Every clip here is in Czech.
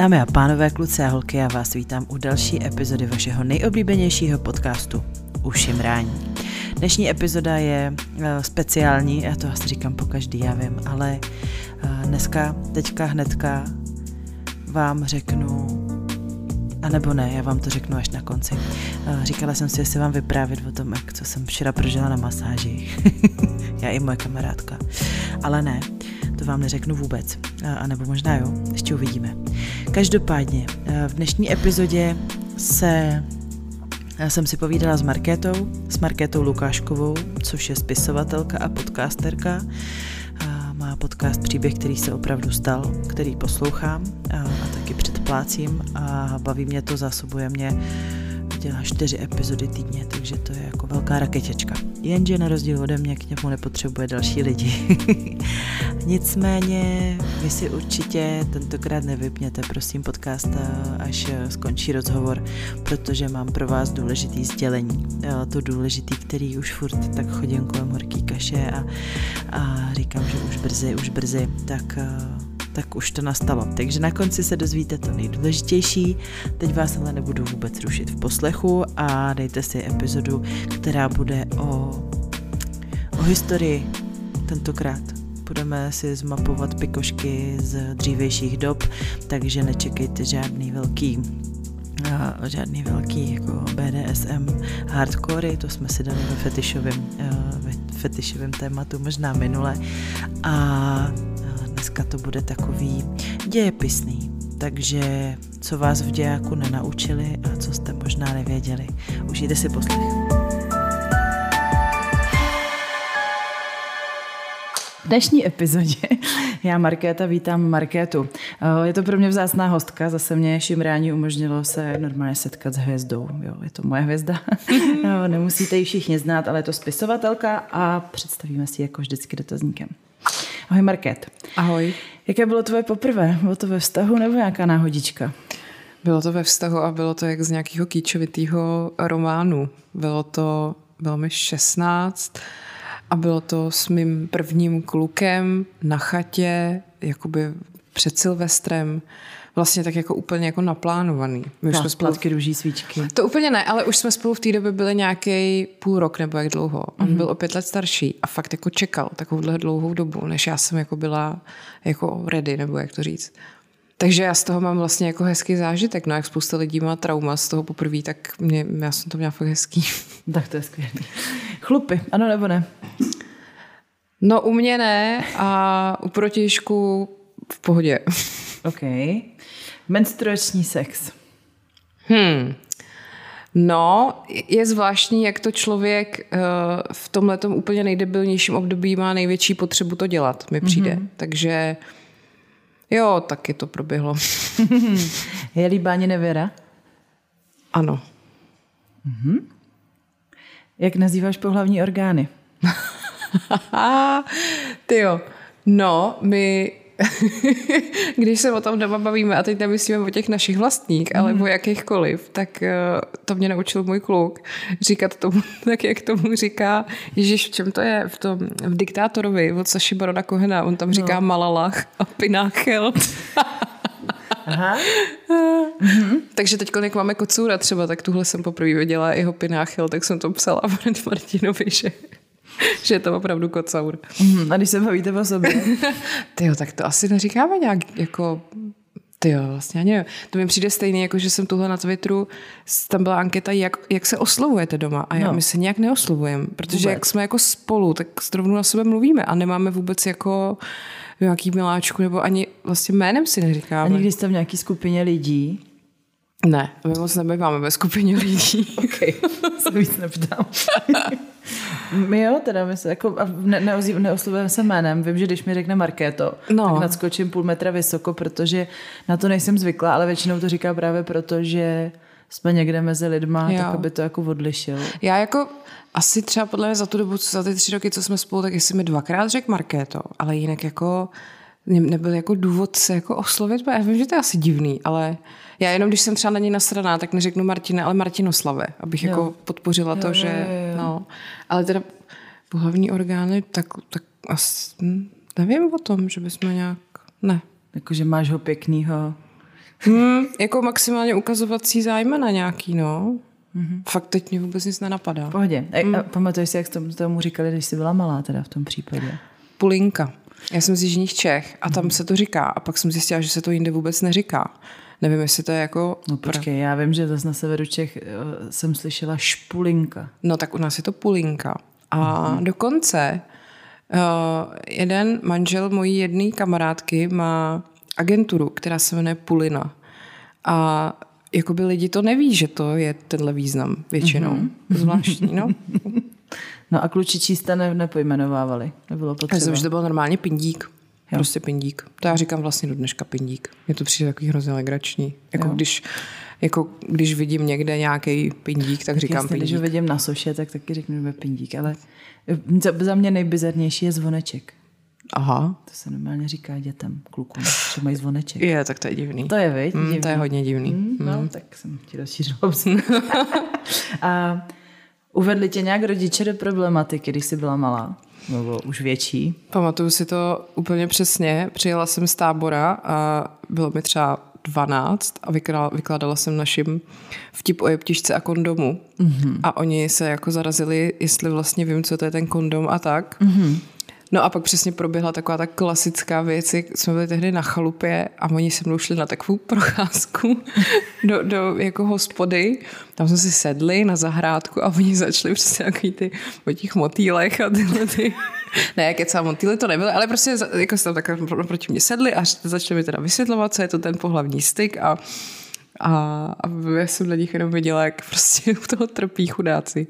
Dámy a pánové, kluci a holky, já vás vítám u další epizody vašeho nejoblíbenějšího podcastu Ušim rání. Dnešní epizoda je eh, speciální, já to asi říkám po každý, já vím, ale eh, dneska, teďka hnedka vám řeknu, a nebo ne, já vám to řeknu až na konci. Eh, říkala jsem si, jestli vám vyprávět o tom, jak co jsem včera prožila na masáži. já i moje kamarádka. Ale ne, to vám neřeknu vůbec. A nebo možná jo, ještě uvidíme. Každopádně, v dnešní epizodě se já jsem si povídala s Markétou, s Markétou Lukáškovou, což je spisovatelka a podcasterka. Má podcast Příběh, který se opravdu stal, který poslouchám a, a taky předplácím a baví mě to, zásobuje mě dělá čtyři epizody týdně, takže to je jako velká raketečka. Jenže na rozdíl ode mě k němu nepotřebuje další lidi. Nicméně vy si určitě tentokrát nevypněte, prosím, podcast, eh, až eh, skončí rozhovor, protože mám pro vás důležitý sdělení. Eh, to důležitý, který už furt tak chodím kolem horký kaše a, a říkám, že už brzy, už brzy, tak tak už to nastalo. Takže na konci se dozvíte to nejdůležitější. Teď vás ale nebudu vůbec rušit v poslechu a dejte si epizodu, která bude o, o historii tentokrát budeme si zmapovat pikošky z dřívějších dob, takže nečekejte žádný velký a žádný velký jako BDSM hardcore, to jsme si dali ve fetišovém, tématu možná minule a dneska to bude takový dějepisný, takže co vás v dějáku nenaučili a co jste možná nevěděli. Užijte si poslech. V dnešní epizodě já Markéta vítám Markétu. Eh, je to pro mě vzácná hostka, zase mě šimrání umožnilo se normálně setkat s hvězdou. Jo, je to moje hvězda. No, nemusíte ji všichni znát, ale je to spisovatelka a představíme si jako vždycky dotazníkem. Ahoj Market. Ahoj. Jaké bylo tvoje poprvé? Bylo to ve vztahu nebo nějaká náhodička? Bylo to ve vztahu a bylo to jak z nějakého kýčovitého románu. Bylo to, bylo mi 16 a bylo to s mým prvním klukem na chatě, jakoby před Silvestrem vlastně tak jako úplně jako naplánovaný. My už jsme spolu... růží svíčky. To úplně ne, ale už jsme spolu v té době byli nějaký půl rok nebo jak dlouho. On mm-hmm. byl o pět let starší a fakt jako čekal takovouhle dlouhou dobu, než já jsem jako byla jako ready, nebo jak to říct. Takže já z toho mám vlastně jako hezký zážitek. No jak spousta lidí má trauma z toho poprvé, tak mě, já jsem to měla fakt hezký. Tak to je skvělé. Chlupy, ano nebo ne? No u mě ne a u protějšku v pohodě. OK. Menstruační sex. Hmm. No, je zvláštní, jak to člověk uh, v tomhle úplně nejdebilnějším období má největší potřebu to dělat, mi přijde. Mm-hmm. Takže jo, taky to proběhlo. je líbání nevěra? Ano. Mm-hmm. Jak nazýváš pohlavní orgány? Ty jo. No, my když se o tom doma bavíme, a teď nemyslíme o těch našich vlastních, ale mm. o jakýchkoliv, tak eh, to mě naučil můj kluk říkat tomu, tak jak tomu říká, Ježíš, v čem to je? V tom, v Diktátorovi od Saši Barona Kohena, on tam říká no. Malalach a Pináchel. Aha. mm-hmm. Takže teď, jak máme kocůra třeba, tak tuhle jsem poprvé viděla jeho Pináchel, tak jsem to psala Martinovi, že že je to opravdu kocour. Mm, a když se bavíte o sobě? Ty jo, tak to asi neříkáme nějak jako ty jo, vlastně ani nevím. To mi přijde stejný, jako že jsem tuhle na Twitteru, tam byla anketa, jak, jak se oslovujete doma. A já, no. my se nějak neoslovujeme, protože vůbec. jak jsme jako spolu, tak zrovna na sebe mluvíme a nemáme vůbec jako nějaký miláčku, nebo ani vlastně jménem si neříkáme. A někdy jste v nějaký skupině lidí? Ne, my moc nebýváme ve skupině lidí. OK, se víc neptám. My jo, teda my se jako ne, neozýv, neoslovujeme se jménem. Vím, že když mi řekne Markéto, no. tak nadskočím půl metra vysoko, protože na to nejsem zvyklá, ale většinou to říká právě proto, že jsme někde mezi lidma, jo. tak aby to jako odlišil. Já jako asi třeba podle mě za tu dobu, za ty tři roky, co jsme spolu, tak jestli mi dvakrát řekl Markéto, ale jinak jako nebyl jako důvod se jako oslovit, já vím, že to je asi divný, ale já jenom, když jsem třeba na něj nasraná, tak neřeknu Martina, ale Martinoslave, abych jo. jako podpořila jo, to, že, jo, jo. no, ale teda pohlavní orgány, tak, tak asi, hm, nevím o tom, že bychom nějak, ne. Jakože máš ho pěknýho Hmm, jako maximálně ukazovací zájme na nějaký, no. Mm-hmm. Fakt teď mě vůbec nic nenapadá. V pohodě. Mm. A pamatuješ si, jak tomu, tomu říkali, když jsi byla malá teda v tom případě? Pulinka. Já jsem z Jižních Čech a tam mm. se to říká. A pak jsem zjistila, že se to jinde vůbec neříká. Nevím, jestli to je jako... No počkej, já vím, že zase na severu Čech uh, jsem slyšela špulinka. No tak u nás je to pulinka. A mm-hmm. dokonce uh, jeden manžel mojí jedné kamarádky má agenturu, která se jmenuje Pulina. A jakoby lidi to neví, že to je tenhle význam většinou. Mm-hmm. Zvláštní, no. No a klučičí jste ne, nepojmenovávali? Nebylo potřeba? Já jsem, že to byl normálně pindík. Jo. Prostě pindík. To já říkám vlastně do dneška pindík. Je to přijde takový hrozně legrační. Jako když, jako když vidím někde nějaký pindík, tak říkám Jestli, pindík. Když ho vidím na soše, tak taky řeknu pindík. Ale za mě nejbizarnější je zvoneček. Aha. To se normálně říká dětem, klukům, že mají zvoneček. Je, tak to je divný. To je, viď? Mm, to je hodně divný. Mm, no, mm. tak jsem ti rozšířila A uvedli tě nějak rodiče do problematiky, když jsi byla malá? Nebo už větší? Pamatuju si to úplně přesně. Přijela jsem z tábora a bylo mi třeba 12 a vykládala jsem našim vtip o jeptišce a kondomu. Mm-hmm. A oni se jako zarazili, jestli vlastně vím, co to je ten kondom a tak. Mm-hmm. No a pak přesně proběhla taková ta klasická věc, jsme byli tehdy na chalupě a oni se mnou šli na takovou procházku do, do jako hospody. Tam jsme si sedli na zahrádku a oni začali přesně takový ty o těch motýlech a tyhle ty ne, kecá motýly to nebyly, ale prostě jako se tam tak proti mě sedli a začali mi teda vysvětlovat, co je to ten pohlavní styk a a, a já jsem na nich jenom viděla, jak prostě u toho trpí chudáci.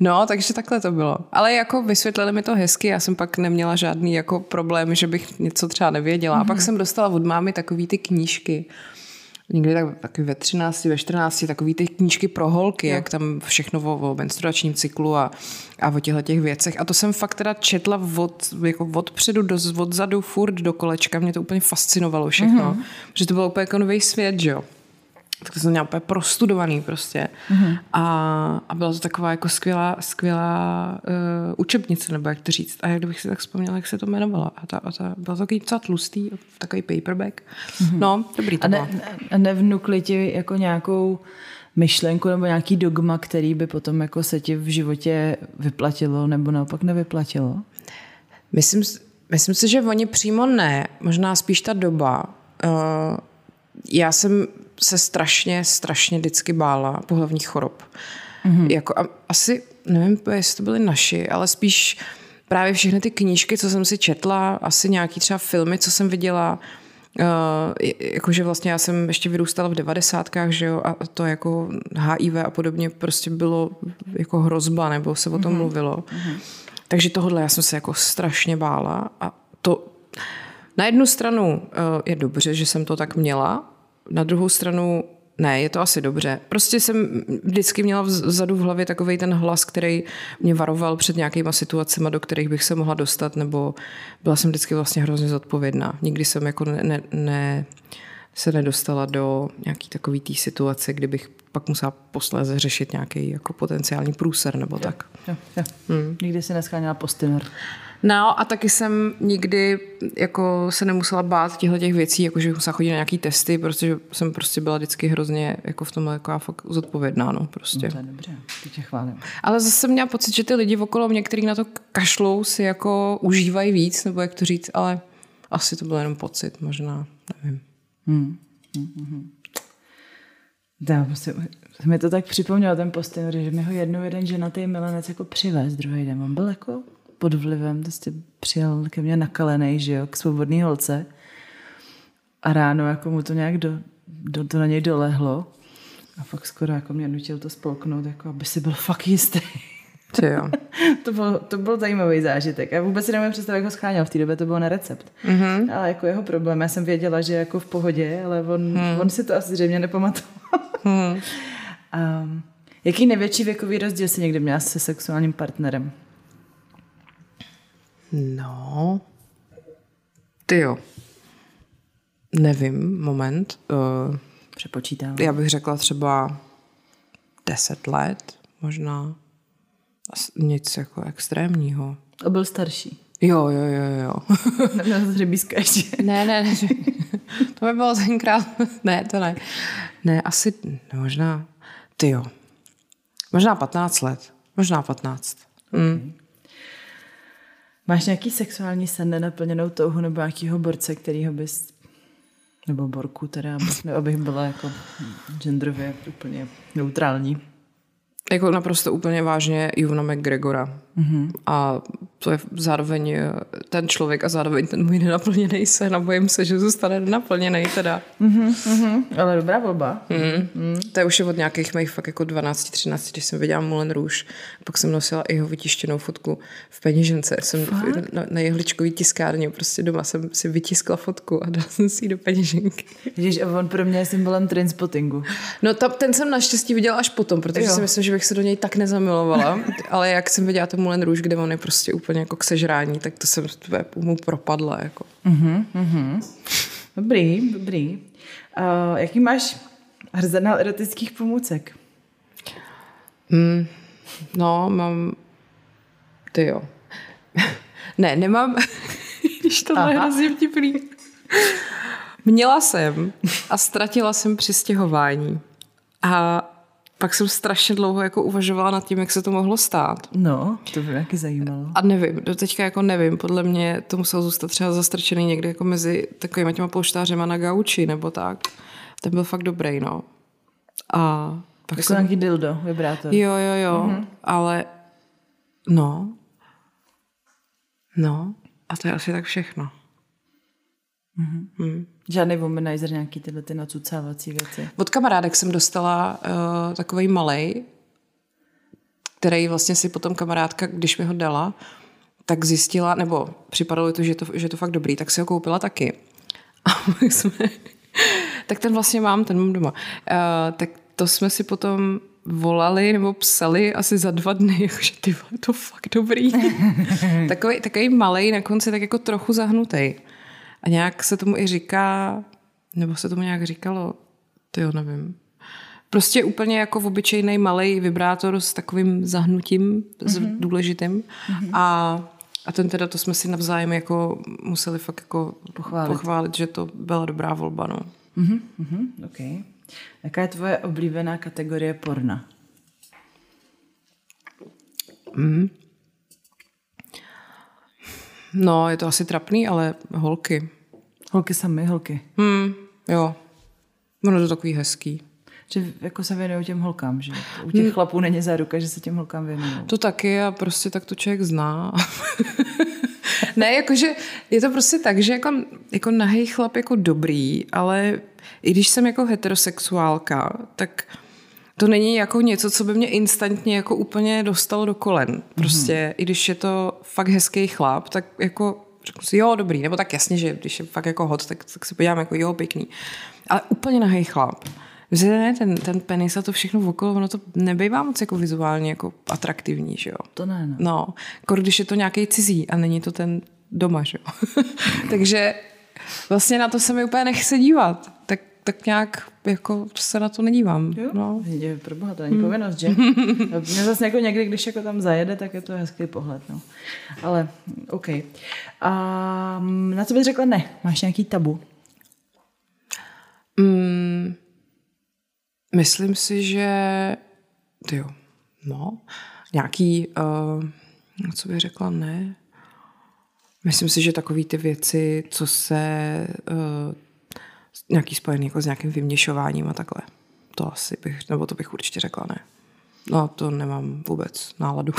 No, takže takhle to bylo. Ale jako vysvětlili mi to hezky, já jsem pak neměla žádný jako problém, že bych něco třeba nevěděla. Mm-hmm. A pak mhm. jsem dostala od mámy takový ty knížky, někdy tak, taky ve 13, ve 14, takový ty knížky pro holky, jo. jak tam všechno o, o menstruačním cyklu a, a o těchto těch věcech. A to jsem fakt teda četla od, jako odpředu do odzadu, furt do kolečka. Mě to úplně fascinovalo všechno. Mm-hmm. Že to bylo úplně jako nový svět, že jo tak to jsem měla úplně prostudovaný prostě. Mm-hmm. A, a byla to taková jako skvělá, skvělá uh, učebnice, nebo jak to říct. A jak kdybych si tak vzpomněla, jak se to jmenovala. A ta, a ta byla to takový docela tlustý, takový paperback. Mm-hmm. No, dobrý to a ne, ne, nevnukli ti jako nějakou myšlenku nebo nějaký dogma, který by potom jako se ti v životě vyplatilo nebo naopak nevyplatilo? Myslím, myslím si, že oni přímo ne. Možná spíš ta doba. Uh, já jsem se strašně, strašně vždycky bála pohlavních chorob. Mm-hmm. Jako, a, asi, nevím, jestli to byly naši, ale spíš právě všechny ty knížky, co jsem si četla, asi nějaký třeba filmy, co jsem viděla, Uh, jakože vlastně já jsem ještě vyrůstala v devadesátkách, že jo, a to jako HIV a podobně prostě bylo jako hrozba, nebo se o tom mm-hmm. mluvilo. Mm-hmm. Takže tohle já jsem se jako strašně bála a to na jednu stranu uh, je dobře, že jsem to tak měla, na druhou stranu ne, je to asi dobře. Prostě jsem vždycky měla vzadu v hlavě takový ten hlas, který mě varoval před nějakýma situacemi, do kterých bych se mohla dostat, nebo byla jsem vždycky vlastně hrozně zodpovědná. Nikdy jsem jako ne, ne, ne se nedostala do nějaký takový té situace, kdy bych pak musela posléze řešit nějaký jako potenciální průser nebo jo, tak. Jo, jo. Hmm. Nikdy se nescháněla postiner. No a taky jsem nikdy jako se nemusela bát těchto těch věcí, jako že musela chodit na nějaký testy, protože jsem prostě byla vždycky hrozně jako v tom jako fakt zodpovědná, no prostě. No, to je dobře, ty tě chválím. Ale zase jsem měla pocit, že ty lidi okolo mě, kteří na to kašlou, si jako užívají víc, nebo jak to říct, ale asi to byl jenom pocit, možná, nevím. Hmm. Mm-hmm. Dá, prostě, mi to tak připomnělo ten postin, že mi ho jednou jeden ženatý milenec jako přivez druhý den. On byl jako pod vlivem, prostě přijel ke mně nakalený, že jo, k svobodný holce. A ráno jako mu to nějak do, do, to na něj dolehlo. A fakt skoro jako mě nutil to spolknout, jako aby si byl fakt jistý. Jo. to, byl, to byl zajímavý zážitek. Já vůbec si nemůžu představit, jak ho scháněl. V té době to bylo na recept. Mm-hmm. Ale jako jeho problém, já jsem věděla, že jako v pohodě, ale on, mm. on si to asi zřejmě nepamatoval. mm. um, jaký největší věkový rozdíl si někdy měla se sexuálním partnerem? No, ty jo. Nevím, moment. Uh, Přepočítám. Já bych řekla třeba deset let, možná. Nic jako extrémního. A byl starší? Jo, jo, jo, jo. Na hřebízka ještě. ne, ne, ne. to by bylo tenkrát. ne, to ne. Ne, asi možná, ty jo. Možná 15 let. Možná 15. Mm. Máš nějaký sexuální sen nenaplněnou touhu nebo nějakýho borce, kterýho bys nebo borku teda, abych byla jako genderově úplně neutrální. Jako naprosto úplně vážně Ivona McGregora. Mm-hmm. A to je zároveň eh, ten člověk a zároveň ten můj nenaplněný sen a bojím se, že zůstane nenaplněný teda. Mm-hmm, mm-hmm. Ale dobrá volba. Mm. Mm. To je už od nějakých mých fakt jako 12-13, když jsem viděla Moulin Rouge. Pak jsem nosila i jeho vytištěnou fotku v peněžence. Jsem na, na jehličkový tiskárně, prostě doma jsem si vytiskla fotku a dala jsem si ji do peněženky. Vidíš, a on pro mě je symbolem trainspottingu. No ta, ten jsem naštěstí viděla až potom, protože jo. si myslím, že bych se do něj tak nezamilovala. ale jak jsem viděla to Moulin Rouge, kde on je prostě úplně jako k sežrání, tak to jsem mu propadla. Jako. Uh-huh, uh-huh. Dobrý, dobrý. Uh, jaký máš arzenál erotických pomůcek? Hmm, no, mám... Ty jo. ne, nemám... Když to je hrozně vtipný. Měla jsem a ztratila jsem při stěhování. A pak jsem strašně dlouho jako uvažovala nad tím, jak se to mohlo stát. No, to by mě zajímalo. A nevím, do teďka jako nevím, podle mě to muselo zůstat třeba zastrčený někde jako mezi takovými těma polštářema na gauči nebo tak. Ten byl fakt dobrý, no. A pak jako jsem... nějaký dildo, vibrátor. Jo, jo, jo, mm-hmm. ale no, no, a to je asi tak všechno. Mm-hmm. Mm. Žádný womanizer, nějaký tyhle ty nacucávací věci. Od kamarádek jsem dostala uh, takový malej, který vlastně si potom kamarádka, když mi ho dala, tak zjistila, nebo připadalo to, že to, že to fakt dobrý, tak si ho koupila taky. A jsme, tak ten vlastně mám, ten mám doma. Uh, tak to jsme si potom volali nebo psali asi za dva dny, jakože ty vole, to fakt dobrý. takový, takový malej, na konci tak jako trochu zahnutý. A nějak se tomu i říká, nebo se tomu nějak říkalo, to jo, nevím. Prostě úplně jako v obyčejný malý vibrátor s takovým zahnutím mm-hmm. důležitým. Mm-hmm. A, a ten teda, to jsme si navzájem jako museli fakt jako pochválit, pochválit že to byla dobrá volba. No. Mm-hmm. Mm-hmm. Okay. Jaká je tvoje oblíbená kategorie porna? Mm. No, je to asi trapný, ale holky. Holky samy, holky. Hmm, jo. Ono to takový hezký. Že jako se věnují těm holkám, že u těch hmm. chlapů není záruka, že se těm holkám věnují. To taky a prostě tak to člověk zná. ne, jakože je to prostě tak, že jako, jako nahej chlap jako dobrý, ale i když jsem jako heterosexuálka, tak to není jako něco, co by mě instantně jako úplně dostalo do kolen. Prostě, mm-hmm. i když je to fakt hezký chlap, tak jako řeknu si, jo, dobrý, nebo tak jasně, že když je fakt jako hot, tak, tak si podívám jako, jo, pěkný. Ale úplně nahej chlap. Ne, ten, ten penis a to všechno okolo, ono to nebývá moc jako vizuálně jako atraktivní, že jo? To ne, no. No, jako když je to nějaký cizí a není to ten doma, že jo? Takže vlastně na to se mi úplně nechce dívat. Tak tak nějak jako se na to nedívám. Jo? No. Je, pro boha, to není hmm. povinnost, že? Mě zase jako někdy, když jako tam zajede, tak je to hezký pohled. No. Ale OK. A na co bys řekla ne? Máš nějaký tabu? Mm, myslím si, že jo, no, nějaký, uh, co bych řekla ne? Myslím si, že takový ty věci, co se uh, nějaký spojený jako s nějakým vyměšováním a takhle. To asi bych, nebo to bych určitě řekla ne. No, to nemám vůbec náladu.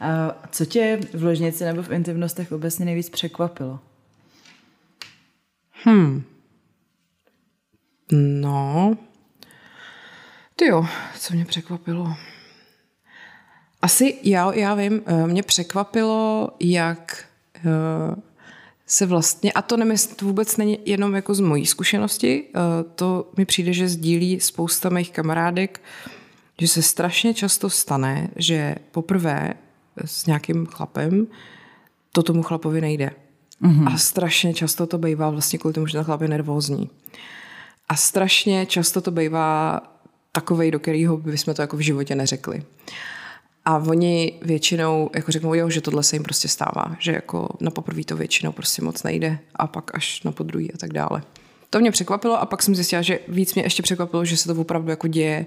a co tě v ložnici nebo v intimnostech obecně nejvíc překvapilo? Hmm. No. Ty jo, co mě překvapilo? Asi já, já vím, eh, mě překvapilo, jak uh, se vlastně, a to nemysl, to vůbec není jenom jako z mojí zkušenosti, eh, to mi přijde, že sdílí spousta mých kamarádek, že se strašně často stane, že poprvé s nějakým chlapem to tomu chlapovi nejde. Mm-hmm. A strašně často to bývá vlastně kvůli tomu, že ten chlap je nervózní. A strašně často to bývá takovej, do kterého bychom to jako v životě neřekli. A oni většinou jako řeknou, jo, že tohle se jim prostě stává, že jako na poprvé to většinou prostě moc nejde a pak až na podruhý a tak dále. To mě překvapilo a pak jsem zjistila, že víc mě ještě překvapilo, že se to opravdu jako děje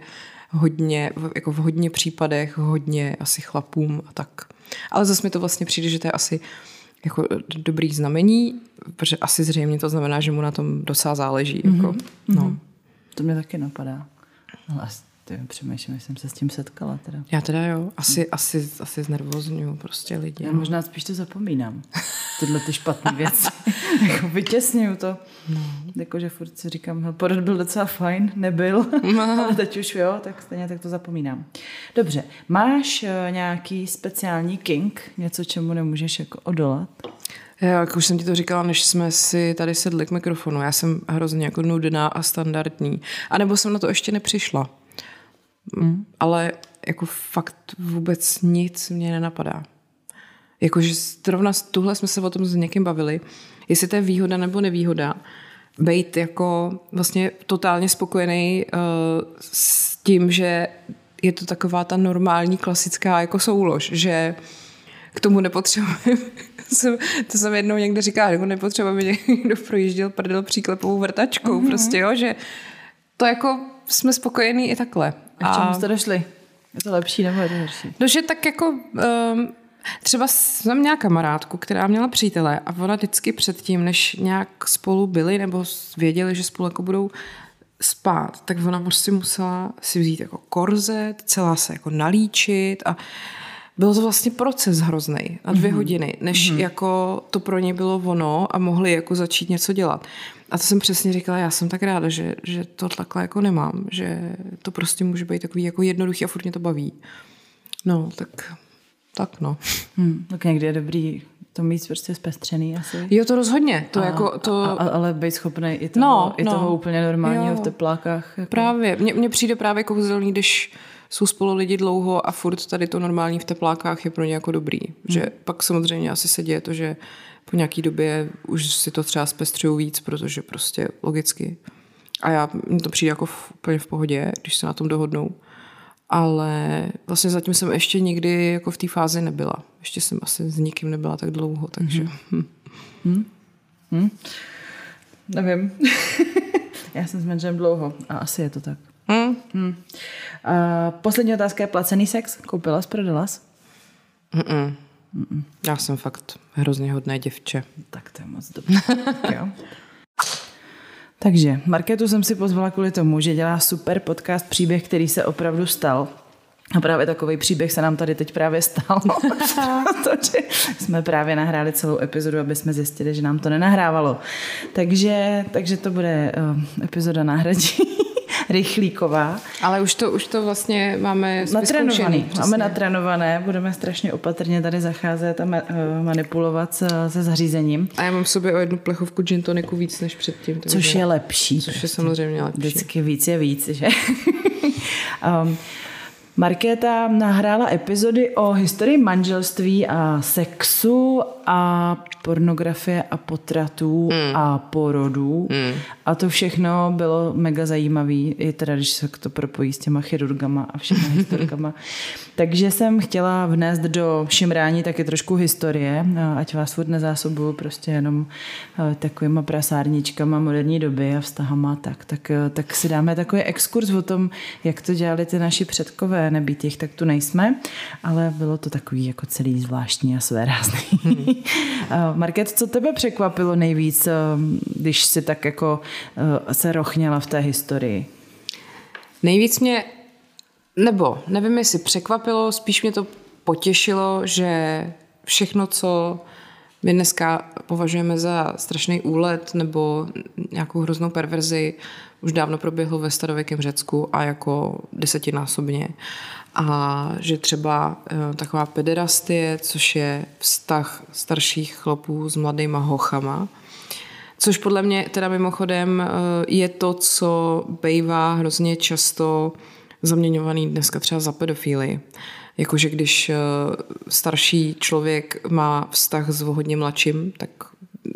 hodně, jako v hodně případech, hodně asi chlapům a tak. Ale zase mi to vlastně přijde, že to je asi jako dobrý znamení, protože asi zřejmě to znamená, že mu na tom docela záleží. Mm-hmm. Jako, no. To mě taky napadá. Ale ty přemýšlím, jsem se s tím setkala teda. Já teda jo, asi, asi, asi znervozňuju prostě lidi. Já no. možná spíš to zapomínám. Tyhle ty špatné věci. jako vytěsňuju to. No. Jakože furt si říkám, porod byl docela fajn, nebyl, no. ale teď už jo, tak stejně tak to zapomínám. Dobře, máš uh, nějaký speciální king, něco, čemu nemůžeš jako odolat? Jo, jak už jsem ti to říkala, než jsme si tady sedli k mikrofonu. Já jsem hrozně jako nudná a standardní. A nebo jsem na to ještě nepřišla. Mm. Ale jako fakt vůbec nic mě nenapadá. Jakože zrovna tuhle jsme se o tom s někým bavili, jestli to je výhoda nebo nevýhoda, být jako vlastně totálně spokojený uh, s tím, že je to taková ta normální klasická jako soulož, že k tomu nepotřebujeme, to jsem jednou někde říkala, jako nepotřebujeme někdo projížděl prdel příklepovou vrtačkou, mm-hmm. prostě jo, že to jako jsme spokojení i takhle. A k čemu jste došli? Je to lepší nebo je to horší? No, že tak jako um, třeba jsem měla kamarádku, která měla přítele a ona vždycky předtím, než nějak spolu byli nebo věděli, že spolu jako budou spát, tak ona prostě musela si vzít jako korzet, celá se jako nalíčit a byl to vlastně proces hrozný na dvě mm-hmm. hodiny, než mm-hmm. jako to pro ně bylo ono a mohli jako začít něco dělat. A to jsem přesně říkala, já jsem tak ráda, že, že to takhle jako nemám, že to prostě může být takový jako jednoduchý a furt mě to baví. No, tak, tak no. Hmm, tak někdy je dobrý to mít prostě zpestřený asi. Jo, to rozhodně. To a, jako, to... A, a, ale být schopný i toho, no, i no. toho úplně normálního jo. v teplákách. Jako... Právě. Mně, mně přijde právě kouzelný, když jsou spolu lidi dlouho a furt tady to normální v teplákách je pro ně jako dobrý. Hmm. Že pak samozřejmě asi se děje to, že po nějaký době už si to třeba zpestřují víc, protože prostě logicky. A já, mně to přijde jako v, úplně v pohodě, když se na tom dohodnou. Ale vlastně zatím jsem ještě nikdy jako v té fázi nebyla. Ještě jsem asi s nikým nebyla tak dlouho, takže... Mm-hmm. Hmm. Hmm. Nevím. já jsem s manželem dlouho a asi je to tak. Hmm. Hmm. Uh, poslední otázka je placený sex. Koupila jsi, prodala jsi? Mm-mm. Mm-mm. Já jsem fakt hrozně hodné děvče. Tak to je moc dobře. jo. Takže Marketu jsem si pozvala kvůli tomu, že dělá super podcast Příběh, který se opravdu stal. A právě takový příběh se nám tady teď právě stal, protože jsme právě nahráli celou epizodu, aby jsme zjistili, že nám to nenahrávalo. Takže, takže to bude uh, epizoda náhradí rychlíková. Ale už to, už to vlastně máme natrénovaný. Máme natrénované, budeme strašně opatrně tady zacházet a eh, manipulovat se zařízením. A já mám v sobě o jednu plechovku gin toniku víc než předtím. Což je lepší. Což prostě. je samozřejmě lepší. Vždycky víc je víc, že? um, Markéta nahrála epizody o historii manželství a sexu a pornografie a potratů mm. a porodů. Mm. A to všechno bylo mega zajímavý, i teda, když se to propojí s těma chirurgama a všema historikama. Takže jsem chtěla vnést do šimrání taky trošku historie, ať vás furt nezásobuju prostě jenom eh, takovýma prasárničkama moderní doby a vztahama tak, tak, eh, tak si dáme takový exkurs o tom, jak to dělali ty naši předkové, nebýt jich, tak tu nejsme, ale bylo to takový jako celý zvláštní a své rázný. Hmm. Market, co tebe překvapilo nejvíc, eh, když si tak jako eh, se rochněla v té historii? Nejvíc mě, nebo nevím, jestli překvapilo, spíš mě to potěšilo, že všechno, co my dneska považujeme za strašný úlet nebo nějakou hroznou perverzi, už dávno proběhlo ve starověkém Řecku a jako desetinásobně. A že třeba e, taková pederastie, což je vztah starších chlapů s mladýma hochama, což podle mě teda mimochodem e, je to, co bývá hrozně často zaměňovaný dneska třeba za pedofílii. Jakože když e, starší člověk má vztah s hodně mladším, tak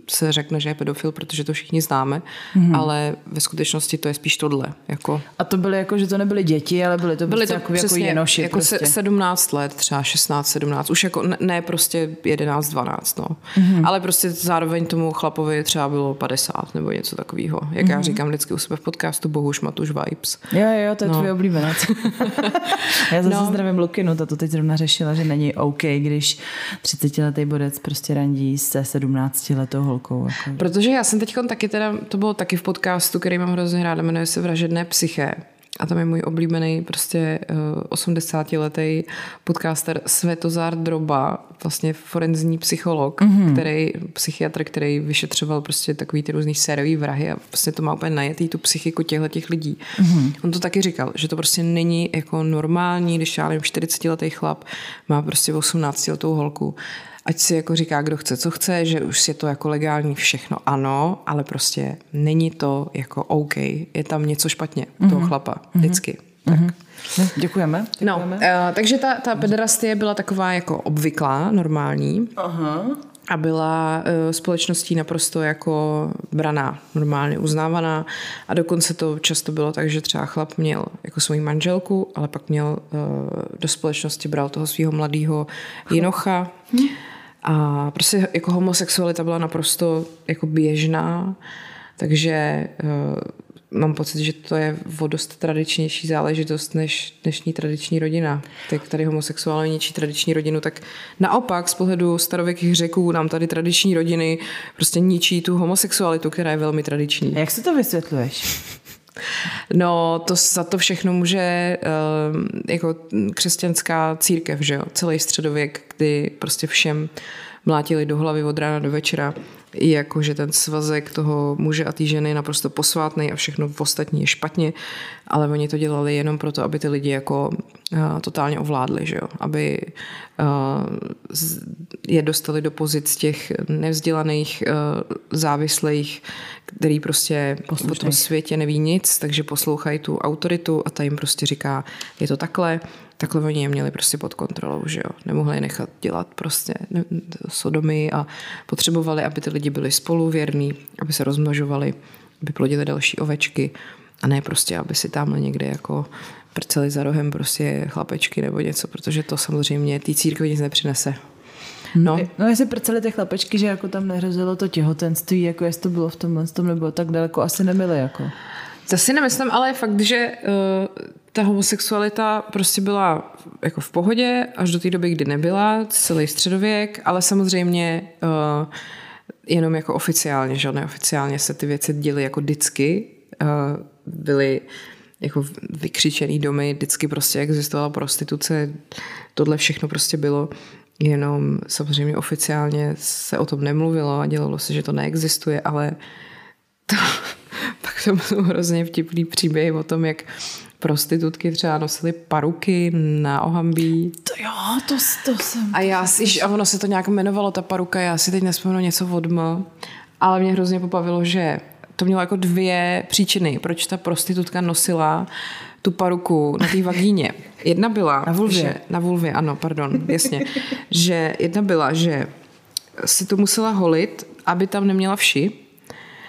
se řekne, že je pedofil, protože to všichni známe, mm-hmm. ale ve skutečnosti to je spíš tohle. Jako. A to byly jako, že to nebyly děti, ale byly to, byly prostě to jako, přesně, jako jenoši. Jako prostě. 17 let, třeba 16, 17, už jako ne, ne prostě 11, 12, no. Mm-hmm. Ale prostě zároveň tomu chlapovi třeba bylo 50 nebo něco takového. Jak mm-hmm. já říkám vždycky u sebe v podcastu, Bohuš Matuš Vibes. Jo, jo, to je no. tvůj oblíbenec. já zase no. zdravím Lukinu, ta to teď zrovna řešila, že není OK, když 30-letý bodec prostě randí se 17 letou holkou. Jako. Protože já jsem teď taky teda, to bylo taky v podcastu, který mám hrozně ráda, jmenuje se Vražedné psyché. A tam je můj oblíbený prostě uh, eh, 80-letý podcaster Svetozár Droba, vlastně forenzní psycholog, mm-hmm. který, psychiatr, který vyšetřoval prostě takový ty různý sériový vrahy a prostě to má úplně najetý tu psychiku těchto těch lidí. Mm-hmm. On to taky říkal, že to prostě není jako normální, když já nevím, 40-letý chlap má prostě 18-letou holku ať si jako říká, kdo chce, co chce, že už je to jako legální všechno, ano, ale prostě není to jako OK, je tam něco špatně u mm-hmm. toho mhm. chlapa, mhm. vždycky. Mm-hmm. Tak. No, děkujeme. Děkujeme. No, uh, takže ta, ta pederastie byla taková jako obvyklá, normální. Aha. A byla uh, společností naprosto jako braná, normálně uznávaná. A dokonce to často bylo tak, že třeba chlap měl jako svoji manželku, ale pak měl uh, do společnosti bral toho svého mladého jinocha. Hm. A prostě jako homosexualita byla naprosto jako běžná, takže uh, mám pocit, že to je o dost tradičnější záležitost než dnešní tradiční rodina. Tak tady homosexuálně ničí tradiční rodinu, tak naopak z pohledu starověkých řeků nám tady tradiční rodiny prostě ničí tu homosexualitu, která je velmi tradiční. A jak se to vysvětluješ? No, to za to všechno může uh, jako křesťanská církev, že jo? Celý středověk, kdy prostě všem mlátili do hlavy od rána do večera, jako, že ten svazek toho muže a té ženy je naprosto posvátný a všechno v ostatní je špatně, ale oni to dělali jenom proto, aby ty lidi jako uh, totálně ovládli, že jo? aby uh, je dostali do pozic těch nevzdělaných, uh, závislých, který prostě Poslušnej. o tom světě neví nic, takže poslouchají tu autoritu a ta jim prostě říká, je to takhle, takhle oni je měli prostě pod kontrolou, že jo. Nemohli je nechat dělat prostě sodomy a potřebovali, aby ty lidi byli spoluvěrní, aby se rozmnožovali, aby plodili další ovečky a ne prostě, aby si tam někde jako prceli za rohem prostě chlapečky nebo něco, protože to samozřejmě té církvi nic nepřinese. No. no jestli prceli ty chlapečky, že jako tam nehrozilo to těhotenství, jako jestli to bylo v tomhle tom nebo tak daleko, asi nebyly jako. To si nemyslím, ale je fakt, že uh, ta homosexualita prostě byla jako v pohodě až do té doby, kdy nebyla, celý středověk, ale samozřejmě uh, jenom jako oficiálně, že neoficiálně se ty věci děly jako vždycky, uh, byly jako vykřičený domy, vždycky prostě existovala prostituce, tohle všechno prostě bylo, jenom samozřejmě oficiálně se o tom nemluvilo a dělalo se, že to neexistuje, ale to, pak to bylo hrozně vtipný příběh o tom, jak prostitutky třeba nosily paruky na ohambí. To jo, to, to jsem... A já si, a ono se to nějak jmenovalo, ta paruka, já si teď nespomenu něco od M, ale mě hrozně pobavilo, že to mělo jako dvě příčiny, proč ta prostitutka nosila tu paruku na té vagíně. Jedna byla... Na vulvě. Že, na vulvě, ano, pardon, jasně. že jedna byla, že si to musela holit, aby tam neměla vši,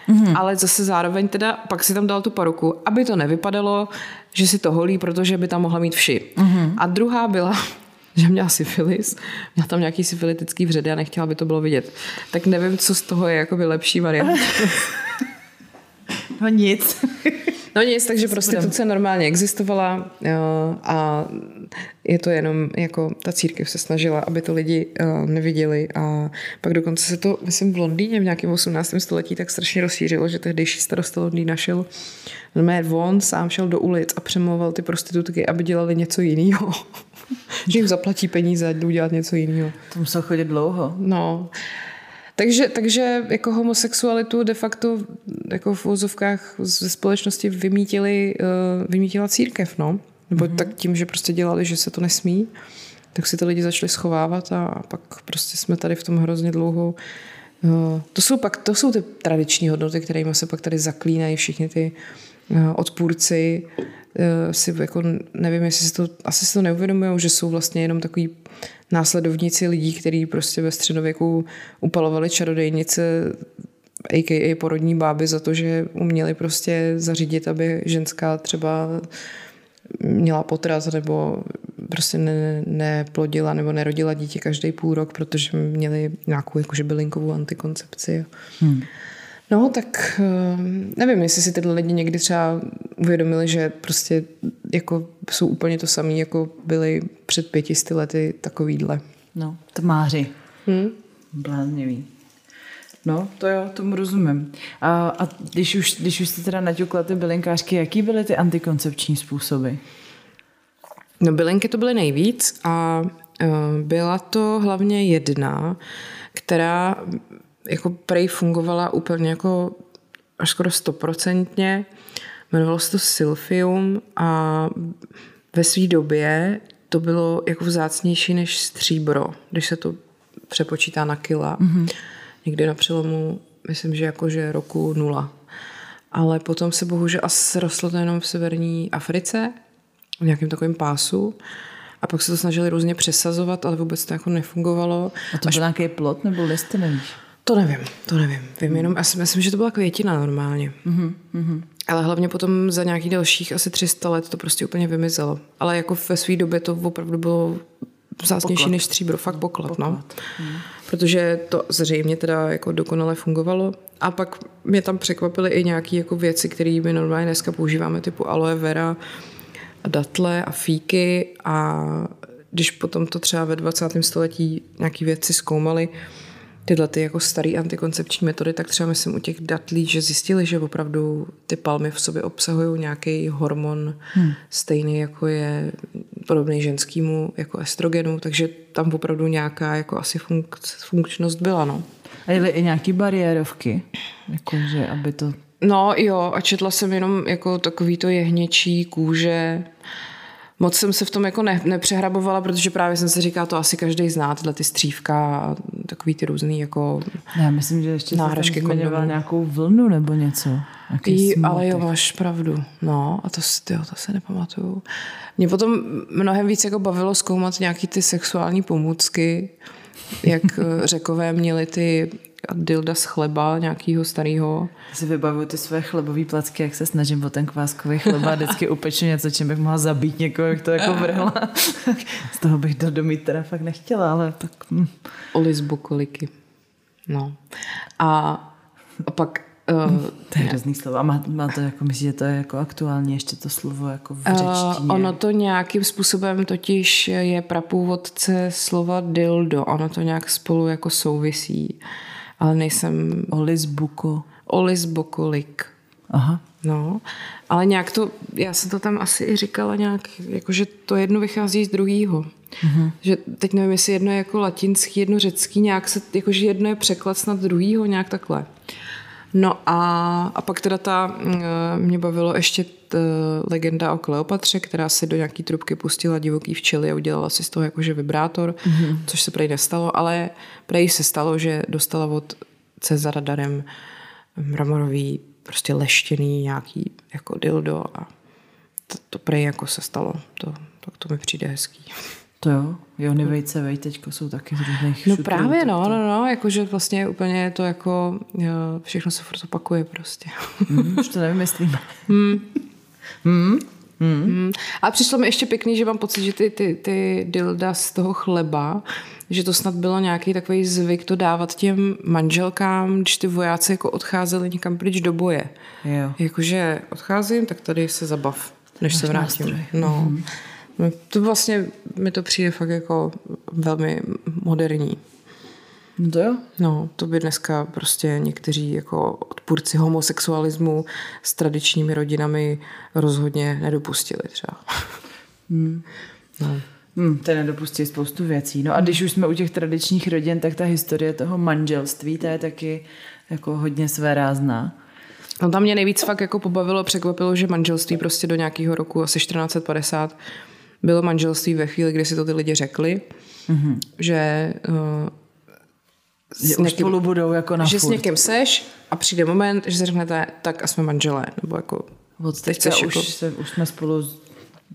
mm-hmm. ale zase zároveň teda pak si tam dal tu paruku, aby to nevypadalo, že si to holí, protože by tam mohla mít vši. Mm-hmm. A druhá byla, že měla syfilis, měla tam nějaký syfilitický vředy a nechtěla, aby to bylo vidět. Tak nevím, co z toho je jakoby lepší varianta. No nic. No nic, takže prostituce normálně existovala a je to jenom jako ta církev se snažila, aby to lidi neviděli a pak dokonce se to, myslím, v Londýně v nějakém 18. století tak strašně rozšířilo, že tehdejší starosta Londýna šel normálně von, sám šel do ulic a přemlouval ty prostitutky, aby dělali něco jiného. že jim zaplatí peníze, ať udělat něco jiného. To muselo chodit dlouho. No. Takže, takže jako homosexualitu de facto jako v úzovkách ze společnosti vymítili, uh, vymítila církev, no. Nebo mm-hmm. tak tím, že prostě dělali, že se to nesmí, tak si ty lidi začali schovávat a pak prostě jsme tady v tom hrozně dlouho. Uh, to jsou pak, to jsou ty tradiční hodnoty, kterými se pak tady zaklínají všichni ty uh, odpůrci. Si jako nevím, jestli si to, asi si to neuvědomují, že jsou vlastně jenom takový následovníci lidí, kteří prostě ve středověku upalovali čarodejnice, a.k.a. porodní báby za to, že uměli prostě zařídit, aby ženská třeba měla potraz nebo prostě ne, neplodila nebo nerodila dítě každý půl rok, protože měli nějakou jakože bylinkovou antikoncepci. Hmm. No, tak eh, nevím, jestli si tyhle lidi někdy třeba uvědomili, že prostě jako jsou úplně to samé, jako byli před pětisty lety takovýhle. No, tmáři. Hmm? Bláznivý. No, to jo, tomu rozumím. A, a když, už, když už jste teda naťukla ty bylinkářky, jaký byly ty antikoncepční způsoby? No, bylinky to byly nejvíc a uh, byla to hlavně jedna, která jako prej fungovala úplně jako až skoro stoprocentně. Jmenovalo se to Silfium a ve své době to bylo jako vzácnější než stříbro, když se to přepočítá na kila. Mm-hmm. Někdy na přelomu, myslím, že jakože roku nula. Ale potom se bohužel asi rostlo to jenom v severní Africe, v nějakém takovém pásu. A pak se to snažili různě přesazovat, ale vůbec to jako nefungovalo. A to byl Až... nějaký plot nebo listy, nevíš? To nevím, to nevím. Vím jenom, já si myslím, že to byla květina normálně. Mm-hmm. Ale hlavně potom za nějakých dalších asi 300 let to prostě úplně vymizelo. Ale jako ve své době to opravdu bylo vzácnější než stříbro, fakt poklad, poklad. no. Mm. Protože to zřejmě teda jako dokonale fungovalo. A pak mě tam překvapily i nějaké jako věci, které my normálně dneska používáme, typu aloe vera, a datle a fíky a když potom to třeba ve 20. století nějaký věci zkoumali, tyhle ty jako staré antikoncepční metody, tak třeba myslím u těch datlí, že zjistili, že opravdu ty palmy v sobě obsahují nějaký hormon hmm. stejný jako je podobný ženskému jako estrogenu, takže tam opravdu nějaká jako asi funk- funkčnost byla, no. A jeli i nějaký bariérovky, jakože aby to... No jo, a četla jsem jenom jako takový to jehněčí kůže, moc jsem se v tom jako ne, nepřehrabovala, protože právě jsem se říkala, to asi každý zná, tyhle ty střívka a takový ty různý jako Já myslím, že ještě náhražky zmiňoval nějakou vlnu nebo něco. Jí, ale jo, máš pravdu. No, a to, tyjo, to se nepamatuju. Mě potom mnohem víc jako bavilo zkoumat nějaký ty sexuální pomůcky, jak řekové měli ty dilda z chleba nějakého starého. Si vybavuju ty své chlebové placky, jak se snažím o ten kváskový chleba, vždycky upeču něco, čím bych mohla zabít někoho, jak to jako vrhla. z toho bych do domít teda fakt nechtěla, ale tak... Hm. Oli z bukoliky. No. A, a pak Uh, to je hrozný slovo. A má, má to jako, myslím, že to je jako aktuální ještě to slovo jako v řečtině. Uh, ono to nějakým způsobem totiž je prapůvodce slova dildo. Ono to nějak spolu jako souvisí ale nejsem... Olis Buko. Olis Bokolik. Aha. No, ale nějak to, já jsem to tam asi i říkala nějak, jakože to jedno vychází z druhého. Mm-hmm. Že teď nevím, jestli jedno je jako latinský, jedno řecký, nějak se, jakože jedno je překlad snad druhýho, nějak takhle. No a, a pak teda ta, mm, mě bavilo ještě t, legenda o Kleopatře, která si do nějaký trubky pustila divoký včely a udělala si z toho jakože vibrátor, mm-hmm. což se prej nestalo, ale prej se stalo, že dostala od Cezara darem mramorový prostě leštěný nějaký jako dildo a to, to prej jako se stalo. To, tak to mi přijde hezký. To jo, Jony Vejce Vej teďko jsou taky z různých No šutrů, právě, no, to... no, no, jakože vlastně úplně to jako, jo, všechno se furt opakuje prostě. Mm, už to nevymyslíme. mm. Mm. Mm. Mm. A přišlo mi ještě pěkný, že mám pocit, že ty, ty, ty dilda z toho chleba, že to snad bylo nějaký takový zvyk to dávat těm manželkám, když ty vojáci jako odcházeli někam pryč do boje. Jo. Jakože odcházím, tak tady se zabav, než Máš se vrátím. Nástroj. No. Mm. To vlastně mi to přijde fakt jako velmi moderní. No to jo. No, to by dneska prostě někteří jako odpůrci homosexualismu s tradičními rodinami rozhodně nedopustili třeba. Hmm. No. Hmm, to nedopustí spoustu věcí. No a když už jsme u těch tradičních rodin, tak ta historie toho manželství, to je taky jako hodně své rázná. No tam mě nejvíc fakt jako pobavilo, překvapilo, že manželství prostě do nějakého roku asi 1450 bylo manželství ve chvíli, kdy si to ty lidi řekli, mm-hmm. že uh, že už někým, spolu budou jako na Že furt. s někým seš a přijde moment, že si řeknete, tak a jsme manželé. Nebo jako, Od teďka už, jako... se, už jsme spolu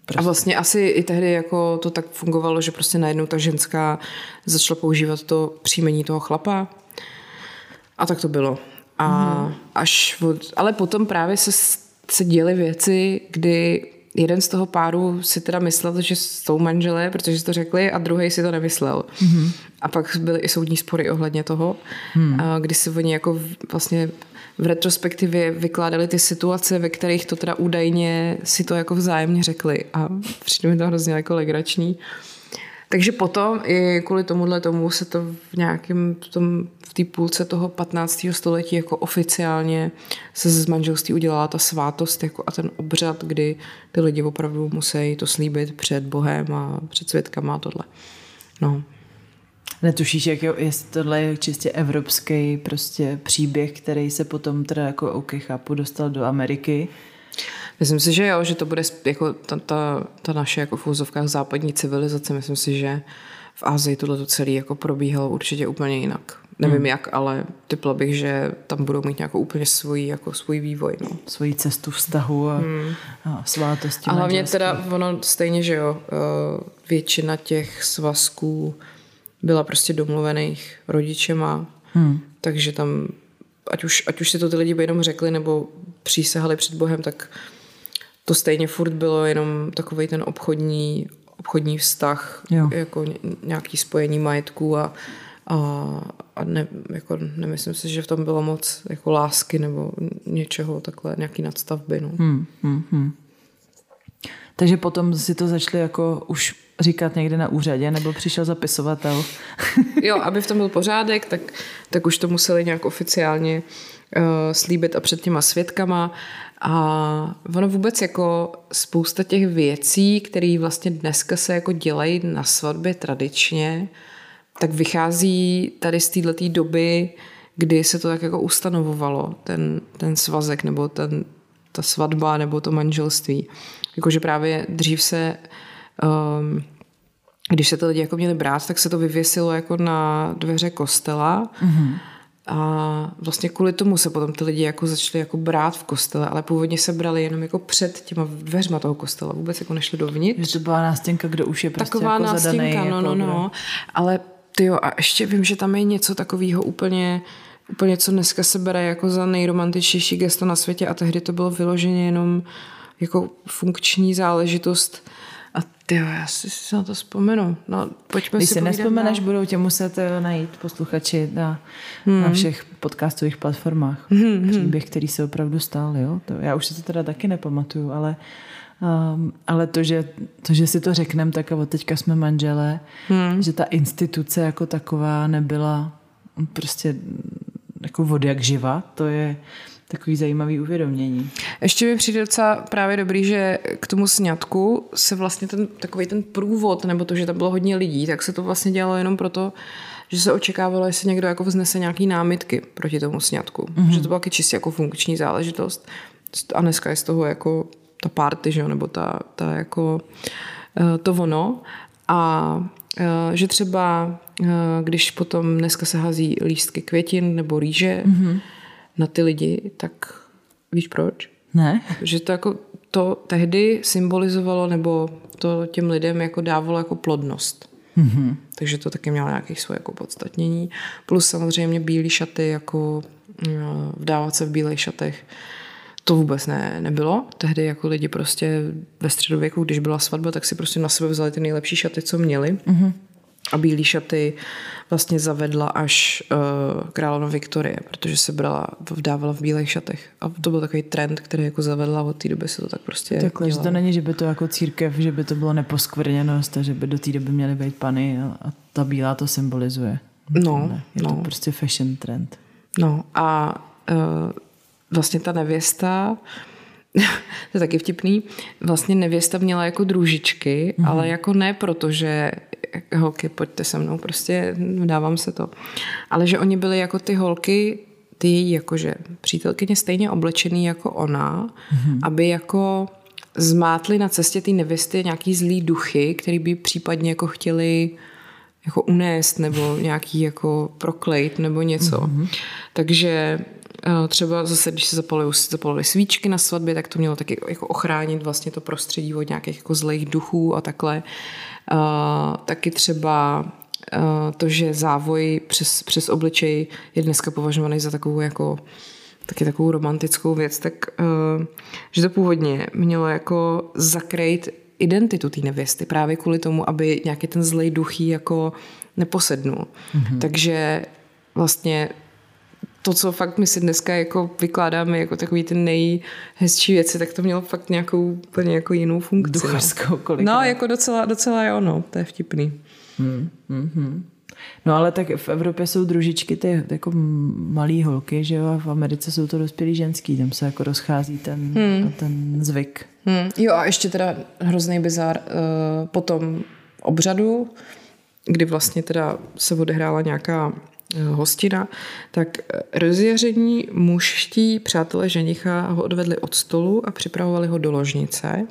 Prostě. A vlastně asi i tehdy jako to tak fungovalo, že prostě najednou ta ženská začala používat to příjmení toho chlapa. A tak to bylo. A mm. až od, ale potom právě se, se děly věci, kdy jeden z toho páru si teda myslel, že jsou manželé, protože si to řekli, a druhý si to nemyslel. Mm-hmm. A pak byly i soudní spory ohledně toho, mm. kdy si oni jako vlastně v retrospektivě vykládali ty situace, ve kterých to teda údajně si to jako vzájemně řekli a přijde mi to hrozně jako legrační. Takže potom i kvůli tomuhle tomu se to v nějakém tom, v té půlce toho 15. století jako oficiálně se z manželství udělala ta svátost jako a ten obřad, kdy ty lidi opravdu musí to slíbit před Bohem a před světkama a tohle. No. Netušíš, jak jo, jestli tohle je čistě evropský prostě příběh, který se potom teda jako, OK, chápu, dostal do Ameriky. Myslím si, že jo, že to bude jako ta, ta, ta naše jako v úzovkách západní civilizace. Myslím si, že v Ázii tohle to celé jako probíhalo určitě úplně jinak. Nevím hmm. jak, ale typla bych, že tam budou mít nějakou úplně svůj, jako svůj vývoj. No. Svoji cestu vztahu a, hmm. a svátosti. A hlavně teda ono stejně, že jo, eh, většina těch svazků byla prostě domluvených rodičema, hmm. takže tam, ať už, ať už si to ty lidi jenom řekli nebo přísahali před Bohem, tak to stejně furt bylo jenom takový ten obchodní, obchodní vztah, jo. jako nějaký spojení majetků a, a, a ne, jako nemyslím si, že v tom bylo moc jako lásky nebo něčeho takhle, nějaký nadstavby. No. Hmm, hmm, hmm. Takže potom si to začali jako už říkat někde na úřadě, nebo přišel zapisovatel? jo, aby v tom byl pořádek, tak, tak už to museli nějak oficiálně uh, slíbit a před těma svědkama. A ono vůbec jako spousta těch věcí, které vlastně dneska se jako dělají na svatbě tradičně, tak vychází tady z této doby, kdy se to tak jako ustanovovalo, ten, ten svazek nebo ten, ta svatba nebo to manželství. Jakože právě dřív se, um, když se ty lidi jako měli brát, tak se to vyvěsilo jako na dveře kostela. Mm-hmm. A vlastně kvůli tomu se potom ty lidi jako začali jako brát v kostele, ale původně se brali jenom jako před těma dveřma toho kostela, vůbec jako nešli dovnitř. Že to byla nástěnka, kdo už je prostě Taková jako nástěnka, zadaný, no, jako no, no. Ale ty jo, a ještě vím, že tam je něco takového úplně, úplně co dneska se bere jako za nejromantičtější gesto na světě a tehdy to bylo vyloženě jenom jako funkční záležitost. A ty já si, si na to vzpomenu. No, pojďme Když si si nespomeneš, dál. budou tě muset eh, najít posluchači na, hmm. na všech podcastových platformách. Hmm, Příběh, který se opravdu stál. Jo? To, já už si to teda taky nepamatuju, ale Um, ale to že, to, že si to řekneme, tak a od teďka jsme manželé, hmm. že ta instituce jako taková nebyla prostě jako vody jak živa, to je, takový zajímavý uvědomění. Ještě mi přijde docela právě dobrý, že k tomu sňatku se vlastně ten takový ten průvod, nebo to, že tam bylo hodně lidí, tak se to vlastně dělalo jenom proto, že se očekávalo, jestli někdo jako vznese nějaký námitky proti tomu sňatku. Mm-hmm. Že to byla čistě jako funkční záležitost. A dneska je z toho jako ta party, že jo, nebo ta, ta jako eh, to ono. A eh, že třeba, eh, když potom dneska se hází lístky květin nebo rýže, mm-hmm na ty lidi, tak víš proč? Ne. Že to jako to tehdy symbolizovalo nebo to těm lidem jako dávalo jako plodnost. Mm-hmm. Takže to taky mělo nějaké svoje jako podstatnění. Plus samozřejmě bílé šaty, jako no, vdávat se v bílých šatech, to vůbec ne, nebylo. Tehdy jako lidi prostě ve středověku, když byla svatba, tak si prostě na sebe vzali ty nejlepší šaty, co měli. Mm-hmm. A bílé šaty vlastně zavedla až uh, královna Viktorie, protože se brala, vdávala v bílých šatech. A to byl takový trend, který jako zavedla od té doby se to tak prostě Takhle, že to není, že by to jako církev, že by to bylo neposkvrněnost a že by do té doby měly být pany a, ta bílá to symbolizuje. No, je no. to prostě fashion trend. No a uh, vlastně ta nevěsta to je taky vtipný. Vlastně nevěsta měla jako družičky, mm-hmm. ale jako ne proto, že holky, pojďte se mnou, prostě dávám se to. Ale že oni byli jako ty holky, ty její jakože přítelkyně stejně oblečený jako ona, mm-hmm. aby jako zmátli na cestě ty nevěsty nějaký zlý duchy, který by případně jako chtěli jako unést nebo nějaký jako proklejt nebo něco. Mm-hmm. Takže třeba zase, když se zapalily, zapalily svíčky na svatbě, tak to mělo taky jako ochránit vlastně to prostředí od nějakých jako zlých duchů a takhle. Uh, taky třeba uh, to, že závoj přes, přes obličej je dneska považovaný za takovou jako taky takovou romantickou věc, tak že to původně mělo jako zakrýt identitu té nevěsty právě kvůli tomu, aby nějaký ten zlej duchý jako neposednul. Mm-hmm. Takže vlastně to, co fakt my si dneska jako vykládáme jako takový ty nejhezčí věci, tak to mělo fakt nějakou úplně jako jinou funkci. No. Duchařskou kolikrát. No, jako docela, docela jo, no, to je vtipný. Hmm, hmm, hmm. No ale tak v Evropě jsou družičky ty jako malý holky, že jo, a v Americe jsou to dospělí ženský, tam se jako rozchází ten, hmm. ten zvyk. Hmm. Jo a ještě teda hrozný bizar uh, potom obřadu, kdy vlastně teda se odehrála nějaká Eh, hostina, tak eh, rozjaření mužští přátelé ženicha ho odvedli od stolu a připravovali ho do ložnice,